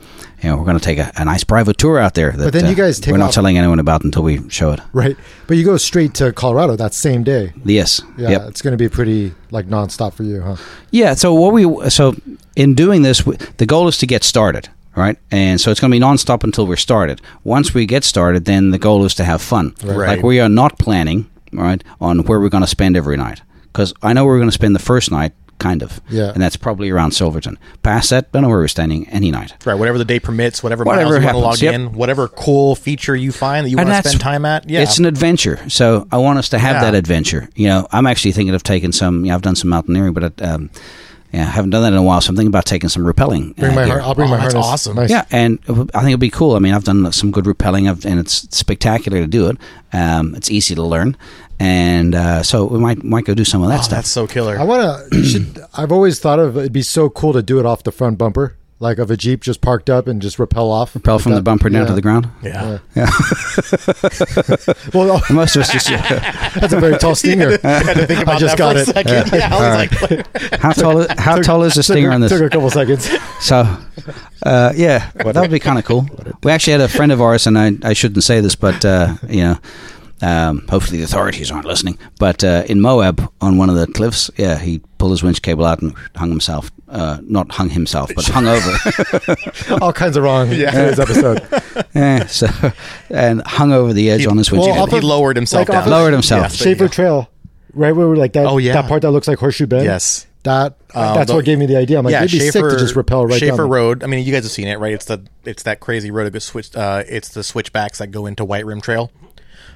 you know we're going to take a, a nice private tour out there. That, then you uh, guys take we're not off- telling anyone about until we show it. Right, but you go straight to Colorado that same day. Yes. Yeah, Yep. it's going to be pretty like nonstop for you, huh? Yeah. So what we so in doing this, w- the goal is to get started, right? And so it's going to be nonstop until we're started. Once we get started, then the goal is to have fun. Right. Like we are not planning, right, on where we're going to spend every night because I know where we're going to spend the first night, kind of. Yeah. And that's probably around Silverton. Past that, don't know where we're standing any night. right, whatever the day permits, whatever, Whatever miles you want to happens, log yep. in, whatever cool feature you find that you And want to spend time at. Yeah, It's an adventure. So I want us to have Yeah. that adventure. You know, I'm actually thinking of taking some. You know, I've done some mountaineering, but um, yeah, I haven't done that in a while. So I'm thinking about taking some rappelling. Bring uh, my gear. har- I'll bring Oh, my that's harness. awesome. Nice. Yeah, and I think it'd be cool. I mean, I've done some good rappelling, I've, and it's spectacular to do it. Um, it's easy to learn, and uh, so we might might go do some of that oh, stuff. that's so killer. I want *clears throat* to. I've always thought of it'd be so cool to do it off the front bumper, like of a Jeep just parked up and just rappel off. Rappel like from the bumper down Yeah. to the ground. yeah. yeah. *laughs* Well, Most of us just. *laughs* that's a very tall *laughs* stinger. had to think about I just got it. Yeah, I like, how tall? Is, how tall is the stinger took, on this? Took a couple seconds. So, uh, yeah, that would be kind of cool. We actually had a friend of ours, and I, I shouldn't say this, but uh, you know, um, hopefully the authorities aren't listening. But uh, in Moab, on one of the cliffs, yeah, he pulled his winch cable out and hung himself. Uh, not hung himself, but hung over. *laughs* All kinds of wrong Yeah. in this episode. *laughs* Eh, so, and hung over the edge He- on his winch well, he lowered himself like down. of- Lowered himself. Yes, there you Shafer go. Trail, right where we're like that. Oh, yeah. that part that looks like Horseshoe Bend. Yes. that Um, that's the- what gave me the idea. I'm like, it'd be sick to just rappel right Shafer down. Road. I mean, you guys have seen it, right? It's the it's that crazy road. It goes switch. Uh, it's the switchbacks that go into White Rim Trail,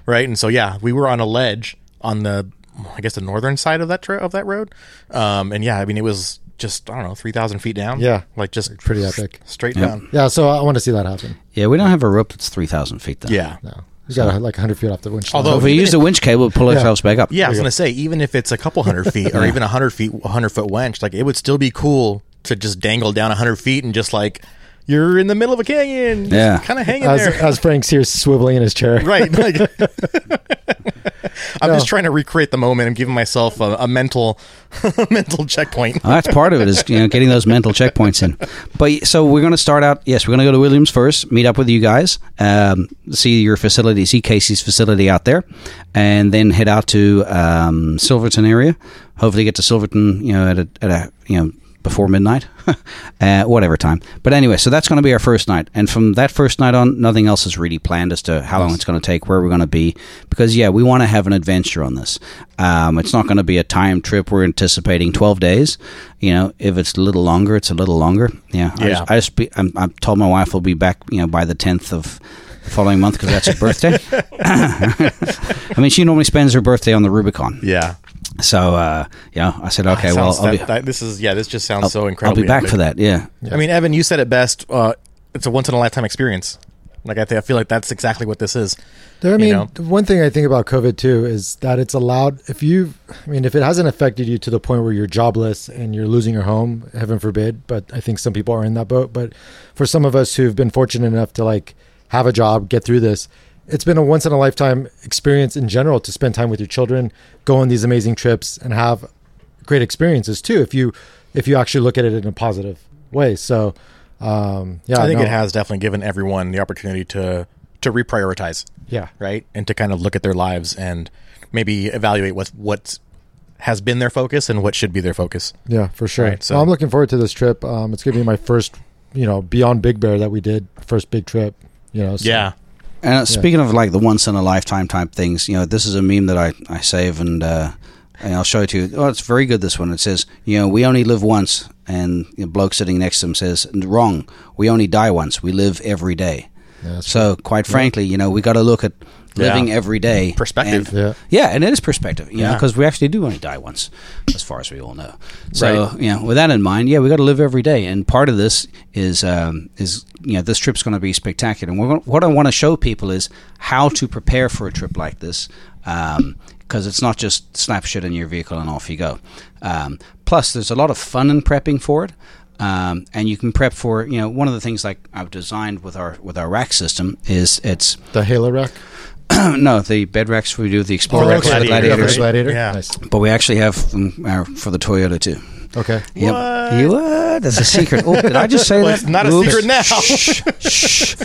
right? And so yeah, we were on a ledge on the, I guess the northern side of that tra- of that road. Um, and yeah, I mean, it was just I don't know, three thousand feet down. Yeah. like just Pretty epic. straight Yep. down. Yeah, so I want to see that happen. yeah, we don't have a rope that's three thousand feet. Though. Yeah. No, we got like 100 feet off the winch. Although- if we use the winch cable, we'll pull Yeah. ourselves back up. Yeah, I was gonna say, even if it's a couple hundred feet or *laughs* even a hundred feet, a hundred foot winch, like it would still be cool to just dangle down a hundred feet and just like you're in the middle of a canyon, Yeah. kind of hanging as, there, as Frank's here swiveling in his chair. *laughs* right? *laughs* Like, I'm just trying to recreate the moment I'm giving myself a, a mental, a *laughs* mental checkpoint. Well, that's part of it is you know getting those mental checkpoints in. But so we're going to start out. Yes, we're going to go to Williams first, meet up with you guys, um, see your facility, see KC's facility out there, and then head out to um, Silverton area. Hopefully, get to Silverton, you know, at a, at a you know before midnight, *laughs* uh, whatever time. But anyway, so that's going to be our first night, and from that first night on, nothing else is really planned as to how long it's going to take, where we're going to be, because yeah, we want to have an adventure on this. Um, it's not going to be a time trip. We're anticipating twelve days. You know, if it's a little longer, it's a little longer. Yeah, I just, I just be, I'm, I'm told my wife will be back, you know, by the tenth of the following month because that's her *laughs* birthday. *coughs* I mean, she normally spends her birthday on the Rubicon. Yeah. So, uh, yeah, I said, okay, well, Sounds- I'll be, that- that- this is yeah, this just sounds I'll, so incredible. I'll be back for that. Yeah. I mean, Evan, you said it best. Uh, it's a once in a lifetime experience. Like I, think, I feel like that's exactly what this is. There, I mean, know? one thing I think about COVID too is that it's allowed if you, I mean, if it hasn't affected you to the point where you're jobless and you're losing your home, heaven forbid. But I think some people are in that boat. But for some of us who've been fortunate enough to like have a job, get through this, it's been a once in a lifetime experience in general to spend time with your children, go on these amazing trips, and have great experiences too. If you if you actually look at it in a positive way, so um, yeah, I think no, it has definitely given everyone the opportunity to to reprioritize, Yeah, right, and to kind of look at their lives and maybe evaluate what what has been their focus and what should be their focus. Yeah, for sure. Right, so- well, I'm looking forward to this trip. Um, it's gonna be my first, you know, beyond Big Bear that we did, first big trip. You know, so- Yeah, And uh, speaking of like the once in a lifetime type things, you know, this is a meme that I, I save and, uh, and I'll show it to you. Oh, it's very good. This one. It says, you know, we only live once, and the bloke sitting next to him says, wrong. We only die once. We live every day. that's so, quite frankly, you know, we got to look at living Yeah. every day. Perspective. and- Yeah. yeah, and it is perspective, you know, Yeah. because we actually do only die once, as far as we all know. So, Right. you know, with that in mind, yeah, we got to live every day, and part of this is um, is you know this trip's going to be spectacular. And gonna, what I want to show people is how to prepare for a trip like this, because it's not just snap shit in your vehicle and off you go. Um, plus, there's a lot of fun in prepping for it. Um, and you can prep for you know one of the things like I've designed with our with our rack system is it's The Halo rack. *clears throat* no the bed racks we do the Explorer Oh, racks for the Gladiator, gladiators, right? Gladiator. Yeah. Nice. but we actually have um, our, for the Toyota too. Okay. Yep. What? You what? That's a secret. Oh, did I just say Well, that? it's not a secret now. Shh, shh.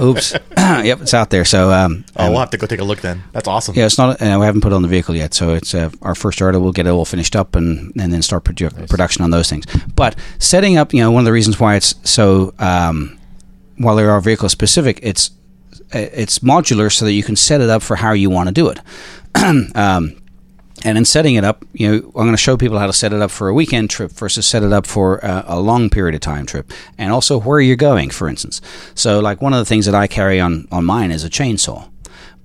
Oops. *laughs* *clears throat* yep, it's out there. So um, Oh, um, we'll have to go take a look then. That's awesome. yeah, it's not. Uh, we haven't put it on the vehicle yet, so it's uh, our first order. We'll get it all finished up and and then start produ- production on those things. But setting up, you know, one of the reasons why it's so um, while they are vehicle specific, it's it's modular so that you can set it up for how you want to do it. *clears throat* um, and in setting it up, you know, I'm going to show people how to set it up for a weekend trip versus set it up for a, a long period of time trip, and also where you're going, for instance. So, like one of the things that I carry on on mine is a chainsaw,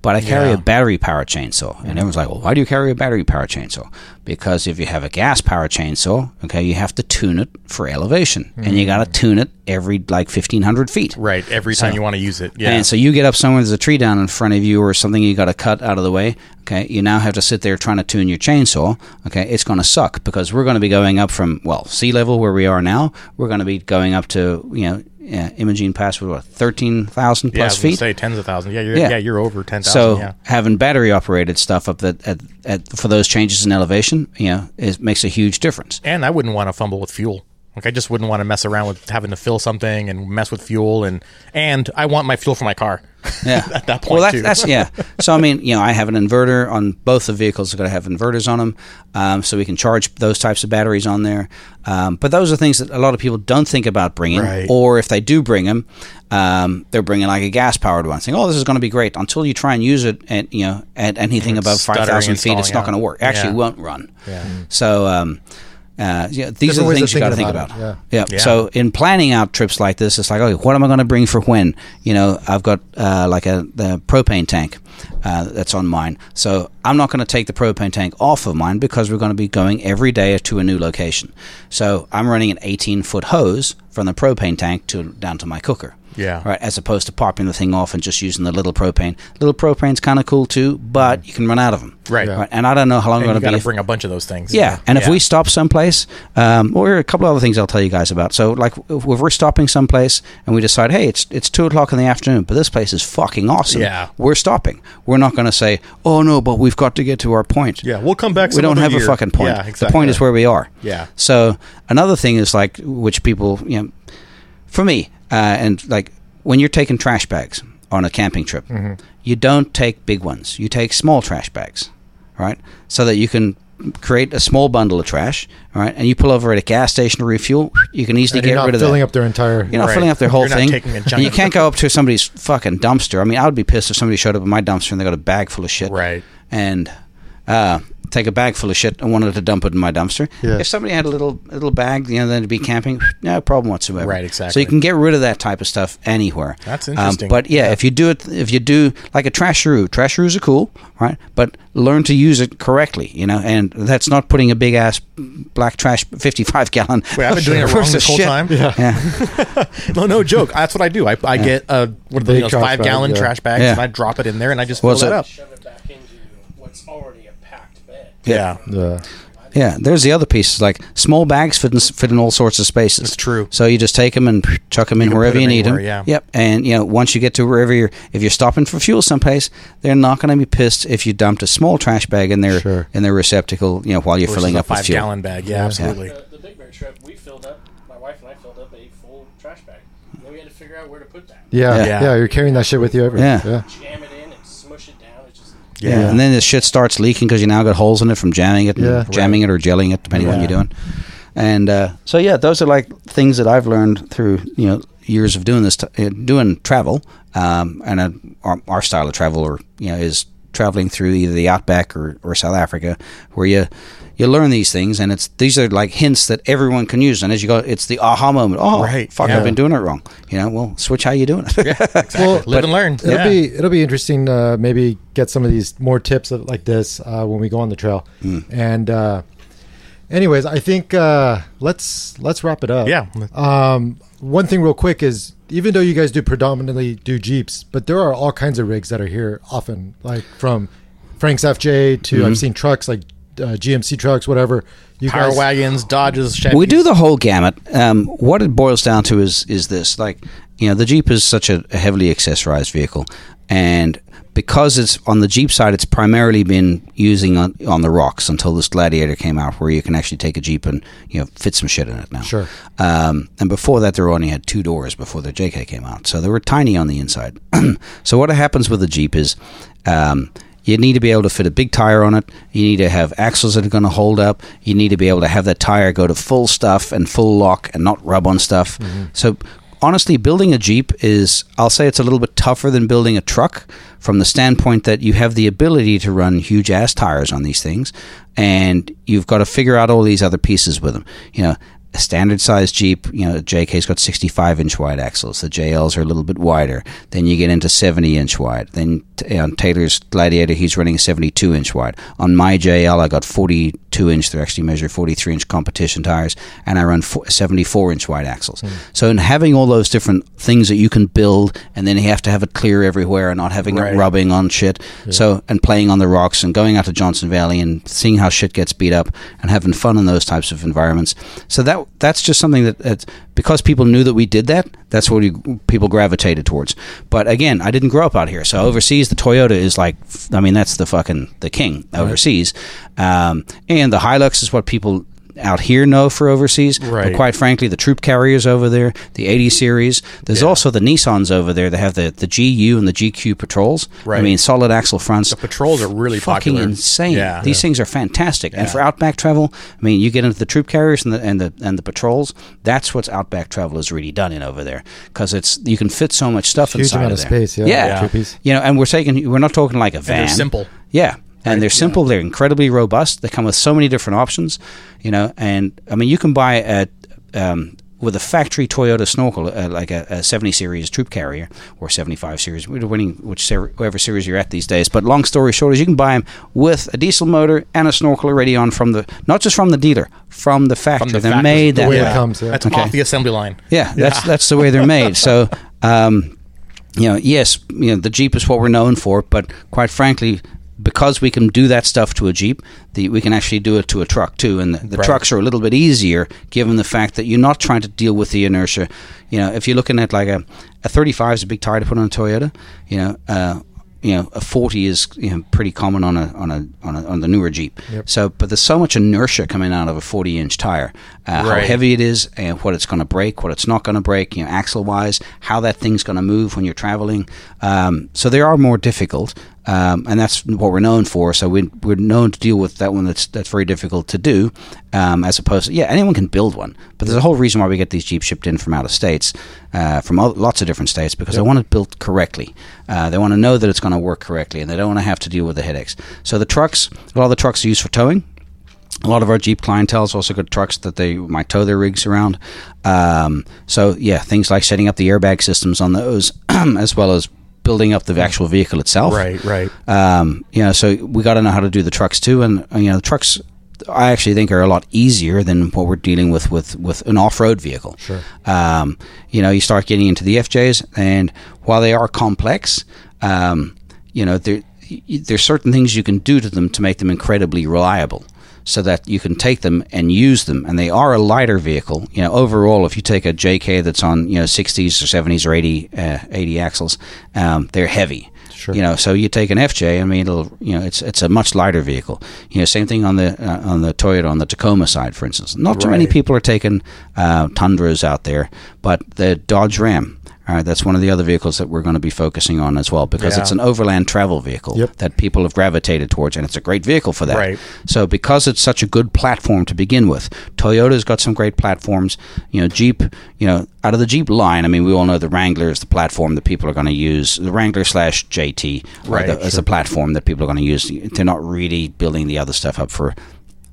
but I carry Yeah. a battery power chainsaw, and everyone's like, "Well, why do you carry a battery power chainsaw?" Because if you have a gas power chainsaw, okay, you have to tune it for elevation, and you got to mm. tune it every like 1500 feet. Right. Every time you want to use it. Yeah. And so you get up somewhere, there's a tree down in front of you or something you got to cut out of the way. Okay. You now have to sit there trying to tune your chainsaw. Okay. It's going to suck because we're going to be going up from, well, sea level where we are now. We're going to be going up to, you know, yeah, Imogene Pass with what, 13,000 yeah, I plus was feet? say tens of thousands. Yeah, you're, Yeah. yeah. you're over ten thousand. So yeah. having battery operated stuff up that at, at, for those changes in elevation, you know, it makes a huge difference. And I wouldn't want to fumble with fuel. Like I just wouldn't want to mess around with having to fill something and mess with fuel and and I want my fuel for my car. Yeah. *laughs* At that point, well, that's, too. that's yeah. *laughs* So I mean, you know, I have an inverter on both the vehicles. Are going to have inverters on them, um, so we can charge those types of batteries on there. Um, but those are things that a lot of people don't think about bringing, Right. or if they do bring them, um, they're bringing like a gas powered one, saying, "Oh, this is going to be great." Until you try and use it at you know at anything above five thousand feet, it's not going to work. Actually, Yeah. won't run. Yeah. So. Uh, yeah, these Different are the things you got to think about. about it, Yeah. Yeah. So in planning out trips like this, it's like, okay, what am I going to bring for when? You know, I've got uh, like a the propane tank uh, that's on mine. So I'm not going to take the propane tank off of mine because we're going to be going every day to a new location. So I'm running an 18 foot hose from the propane tank to down to my cooker. Yeah. Right. As opposed to popping the thing off and just using the little propane. Little propane's kind of cool too, but you can run out of them. Right. Right. And I don't know how long And I'm you going got to to be. bring a bunch of those things. Yeah, and if Yeah. we stop someplace, um, or a couple other things I'll tell you guys about. So, like, if we're stopping someplace and we decide, hey, it's it's two o'clock in the afternoon, but this place is fucking awesome. Yeah. we're stopping. We're not going to say, oh no, but we've got to get to our point. Yeah, we'll come back We don't other have a fucking point. Yeah, exactly. The point is where we are. Yeah. So another thing is like, which people, you know, for me, uh, and like when you're taking trash bags on a camping trip, Mm-hmm. you don't take big ones. You take small trash bags, right? So that you can create a small bundle of trash, all right? And you pull over at a gas station to refuel, you can easily And get you're not rid of filling that. up their entire. You're not Right. filling up their whole You're thing. taking a and you can't go up to somebody's fucking dumpster. I mean, I would be pissed if somebody showed up at my dumpster and they got a bag full of shit. Right. And uh, take a bag full of shit and wanted to dump it in my dumpster. Yeah. If somebody had a little little bag, you know, then to be camping, no problem whatsoever. Right, exactly. So you can get rid of that type of stuff anywhere. That's Um, interesting. but yeah, if you do it, if you do like a Trasharoo, Trasharoos are cool, right? But learn to use it correctly, you know, and that's not putting a big ass black trash, fifty-five gallon. Wait, I've been doing it *laughs* wrong worth this whole shit. time. Yeah. *laughs* No, no joke. That's what I do. I, I get a what are Big those trash five bag, gallon yeah. trash bags Yeah. and I drop it in there and I just Well, fill so- it up. Shove it back into what's already a packed bed. Yeah. Yeah. Yeah, there's the other pieces. Like small bags fit in, fit in all sorts of spaces. It's true. So you just take them and chuck them in can wherever you need them. yeah. Yep. And you know, once you get to wherever you're, if you're stopping for fuel someplace, they're not going to be pissed if you dumped a small trash bag in their Sure. in their receptacle. You know, while you're Versus filling a up with five fuel. gallon bag. Yeah, absolutely. The, the Big Bear trip, we filled up, my wife and I filled up a full trash bag. And then we had to figure out where to put that. Yeah, Yeah. yeah, You're carrying that shit with you everywhere. Yeah. yeah. Jam it in and smush it down. It's just Yeah. Yeah. And then the shit starts leaking because you now got holes in it from jamming it, and Yeah. jamming it or gelling it, depending on what you're doing. And uh, so yeah, those are like things that I've learned through you know years of doing this, t- uh, doing travel, um, and uh, our, our style of travel, or you know, is traveling through either the outback or, or South Africa, where you you learn these things, and it's these are like hints that everyone can use. And as you go, it's the aha moment. Oh, Right, fuck, yeah. I've been doing it wrong. You know, well, switch how you doing it. *laughs* Exactly. Well, Live and learn. It'll Yeah. be it'll be interesting to maybe get some of these more tips of- like this uh, when we go on the trail. Hmm. And uh, anyways, I think uh, let's let's wrap it up. Yeah. Um, one thing real quick is even though you guys do predominantly do Jeeps, but there are all kinds of rigs that are here often, like from Frank's FJ to Mm-hmm. I've seen trucks like uh, GMC trucks, whatever. You Power guys, wagons, Dodges, Chevys. we do the whole gamut. Um, what it boils down to is is this: like, you know, the Jeep is such a, a heavily accessorized vehicle, and because it's on the Jeep side, it's primarily been using on, on the rocks until this Gladiator came out, where you can actually take a Jeep and you know fit some shit in it now. Sure. Um, and before that, they only had two doors before the JK came out, so they were tiny on the inside. *clears throat* so what happens with the Jeep is. Um, you need to be able to fit a big tire on it. You need to have axles that are going to hold up. You need to be able to have that tire go to full stuff and full lock and not rub on stuff. Mm-hmm. So, honestly, building a Jeep is, I'll say it's a little bit tougher than building a truck from the standpoint that you have the ability to run huge ass tires on these things and you've got to figure out all these other pieces with them. You know, a standard size Jeep, you know, JK's got 65 inch wide axles. The JLs are a little bit wider. Then you get into 70 inch wide. Then t- uh, on Taylor's Gladiator, he's running 72 inch wide. On my JL, I got 42 inch. They're actually measure 43 inch competition tires, and I run 74 inch wide axles. Hmm. So in having all those different things that you can build, and then you have to have it clear everywhere and not having Right. it rubbing on shit. So and playing on the rocks and going out to Johnson Valley and seeing how shit gets beat up and having fun in those types of environments. So that that's just something that that because people knew that we did that, that's what you, people gravitated towards. But again, I didn't grow up out here, so overseas the Toyota is like, I mean, that's the fucking the king overseas, um, and the Hilux is what people. Out here, know for overseas, but quite frankly, the troop carriers over there, the 80 series. There's Yeah. also the Nissans over there that have the, the GU and the GQ patrols. Right. I mean, solid axle fronts. The patrols are really fucking popular. insane. Yeah. These things are fantastic. And for outback travel, I mean, you get into the troop carriers and the and the and the patrols. That's what's outback travel is really done in over there because it's you can fit so much stuff Huge inside amount of of there. space, yeah. yeah. Yeah. You know, and we're taking we're not talking like a van. they're simple. Yeah. And they're simple. They're incredibly robust. They come with so many different options, you know. And I mean, you can buy a um, with a factory Toyota snorkel, uh, like a, a 70 series troop carrier or 75 series, winning whichever series you're at these days. But long story short is you can buy them with a diesel motor and a snorkel already on from the not just from the dealer, from the factory. From the they're factory. made The that way it way. comes, yeah. That's Okay. off the assembly line. Yeah, that's that's the way they're made. So, um, you know, yes, you know, the Jeep is what we're known for, but quite frankly, because we can do that stuff to a Jeep, the, we can actually do it to a truck too. And the, the Right. trucks are a little bit easier, given the fact that you're not trying to deal with the inertia. You know, if you're looking at like a a 35 is a big tire to put on a Toyota. You know. Uh, you know, a 40 is you know, pretty common on a on a on, a, on the newer Jeep. So, but there's so much inertia coming out of a 40 inch tire. Uh, How heavy it is, and what it's going to break, what it's not going to break. You know, axle wise, how that thing's going to move when you're traveling. Um, so they are more difficult, um, and that's what we're known for. So we, we're known to deal with that one that's that's very difficult to do, um, as opposed to yeah, anyone can build one. But there's a whole reason why we get these Jeeps shipped in from out of states, uh, from all, lots of different states, because they want it built correctly. Uh, they want to know that it's going to work correctly, and they don't want to have to deal with the headaches. So the trucks, a lot of the trucks are used for towing. A lot of our Jeep clientele's also got trucks that they might tow their rigs around. Um, so yeah, things like setting up the airbag systems on those, *clears throat* as well as building up the actual vehicle itself. Right, right. Um, you know, so we got to know how to do the trucks too, and you know, the trucks. I actually think are a lot easier than what we're dealing with with, with an off-road vehicle. Sure. Um, you know, you start getting into the FJs, and while they are complex, um, you know, there there's certain things you can do to them to make them incredibly reliable, so that you can take them and use them. And they are a lighter vehicle. You know, overall, if you take a JK that's on you know 60s or 70s or 80 uh, 80 axles, um, they're heavy. Sure. You know, so you take an FJ. I mean, it'll you know, it's it's a much lighter vehicle. You know, same thing on the uh, on the Toyota on the Tacoma side, for instance. Not too many people are taking uh, Tundras out there, but the Dodge Ram. Right, that's one of the other vehicles that we're going to be focusing on as well because Yeah. it's an overland travel vehicle Yep. that people have gravitated towards, and it's a great vehicle for that. Right. So, because it's such a good platform to begin with, Toyota's got some great platforms. You know, Jeep. You know, out of the Jeep line, I mean, we all know the Wrangler is the platform that people are going to use. The Wrangler slash JT Right, the, is the platform that people are going to use. They're not really building the other stuff up for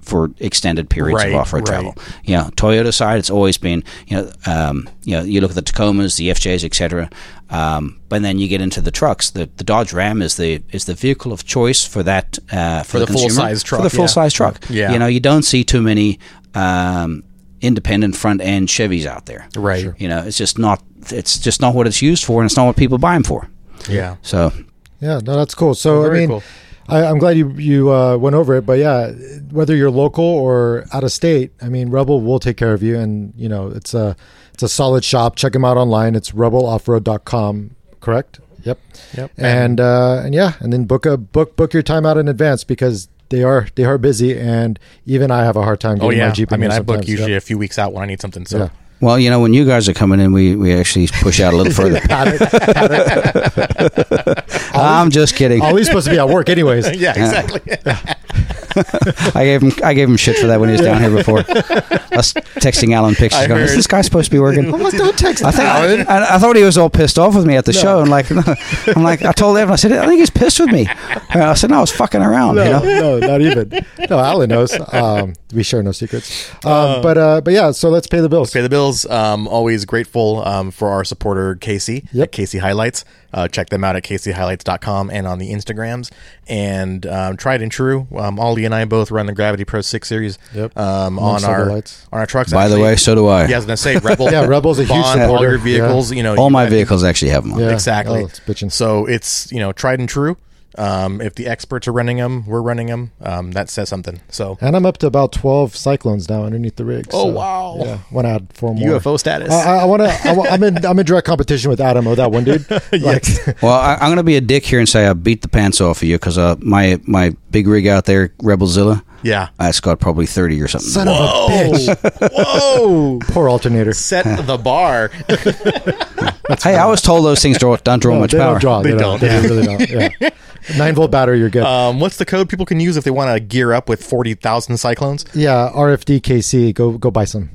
for extended periods Right, of off-road right. travel. You know, Toyota side, it's always been you know, um, you know, you look at the Tacomas, the FJs, etc. Um, but then you get into the trucks. The, the Dodge Ram is the is the vehicle of choice for that uh, for, For the consumer, full-size truck, for the yeah. full size truck. Yeah. you know, you don't see too many um, independent front end Chevys out there. Right. Sure. You know, it's just not it's just not what it's used for, and it's not what people buy them for. Yeah. So Yeah, no, that's cool. So I mean, cool. I, I'm glad you you uh, went over it. But yeah, whether you're local or out of state, I mean, Rebel will take care of you, and you know, it's a it's a solid shop. Check them out online. It's rebeloffroad.com. Correct. Yep. Yep. And uh, and yeah, and then book a book book your time out in advance because they are they are busy, and even I have a hard time Oh getting yeah. my Jeep. I mean, I book usually Yep. a few weeks out when I need something. So Yeah. Well, you know, when you guys are coming in, we, we actually push out a little *laughs* further. *laughs* I'm just kidding. Ollie's supposed to be at work anyways. *laughs* yeah, exactly. I gave him I gave him shit for that when he was down here before. Us texting Alan pictures, going, "Is this guy supposed to be working?" I'm like, don't text I think Alan. I, I thought he was all pissed off with me at the show, and like, I'm like, I told Evan, I said, I think he's pissed with me. And I said, no, I was fucking around, you no, know. no, not even. No, Alan knows. Um, we share no secrets. Um, but uh, but yeah, so let's pay the bills. Pay the bills. Um, always grateful um, for our supporter KC Yep. at KC HiLiTES. Uh, check them out at kchilites.com and on the Instagrams. And um, tried and true. Um, Ollie and I both run the Gravity Pro Six Series. Yep. Um, on Amongst our on our trucks. By the way, so do I. yeah, I was gonna say Rebel. *laughs* Yeah, Rebel's a huge Bond, all supporter. your vehicles. You know, All you my vehicles actually have them on. Yeah. Exactly. Oh, it's. So it's you know tried and true. Um, if the experts are running them, we're running them. Um, that says something. So And I'm up to about 12 cyclones now underneath the rig. Oh, so, wow. Yeah, want to add four more. UFO status. I, I want to. I'm in. I'm in direct competition with Adam. Oh, that one dude. *laughs* Like, *laughs* Well, I, I'm going to be a dick here and say I beat the pants off of you because uh, my my big rig out there, Rebelzilla, yeah. that's got probably 30 or something. son of a bitch. Whoa! *laughs* Poor alternator. Set *laughs* the bar. *laughs* hey, I was told those things don't, don't draw No, much they power. don't draw. They They, don't, don't. They really don't. Yeah. Nine volt battery. You're good. Um, what's the code people can use if they want to gear up with forty thousand cyclones? yeah. RFDKC. Go go buy some.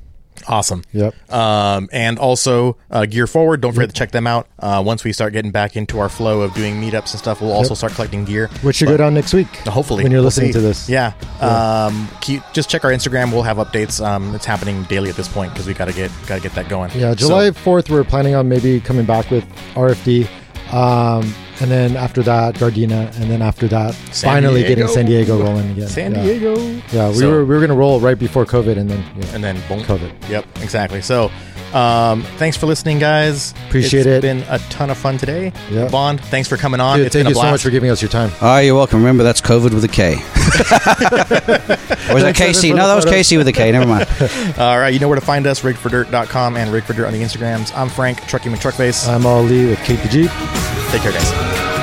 Awesome. Yep. Um, and also uh, Gear Forward. Don't forget to check them out. Uh, once we start getting back into our flow of doing meetups and stuff, we'll also start collecting gear. Which should go down next week. Hopefully, when you're We'll listening see. to this. Yeah. Um, keep, just check our Instagram. We'll have updates. Um, it's happening daily at this point because we got to get got to get that going. Yeah, July 4th, we're planning on maybe coming back with RFD. Um, and then after that, Gardena. And then after that, San finally Diego. getting San Diego rolling again. San yeah. Diego. Yeah, we So- were we were gonna roll right before COVID, and then yeah, and then boom. COVID. Yep, exactly. So, um, thanks for listening, guys. Appreciate It's It's Been a ton of fun today. Yeah. Bond, thanks for coming on. Dude, It's thank been you a so much for giving us your time. Oh, you're welcome. Remember, that's COVID with a K. *laughs* or was that Thanks, Casey? No, that was photos. Casey with a K. Never mind. *laughs* All right, you know where to find us, rigfordirt.com and rigfordirt on the Instagrams. I'm Frank, Trucking with Truckface. I'm Ali with KPG. Take care, guys.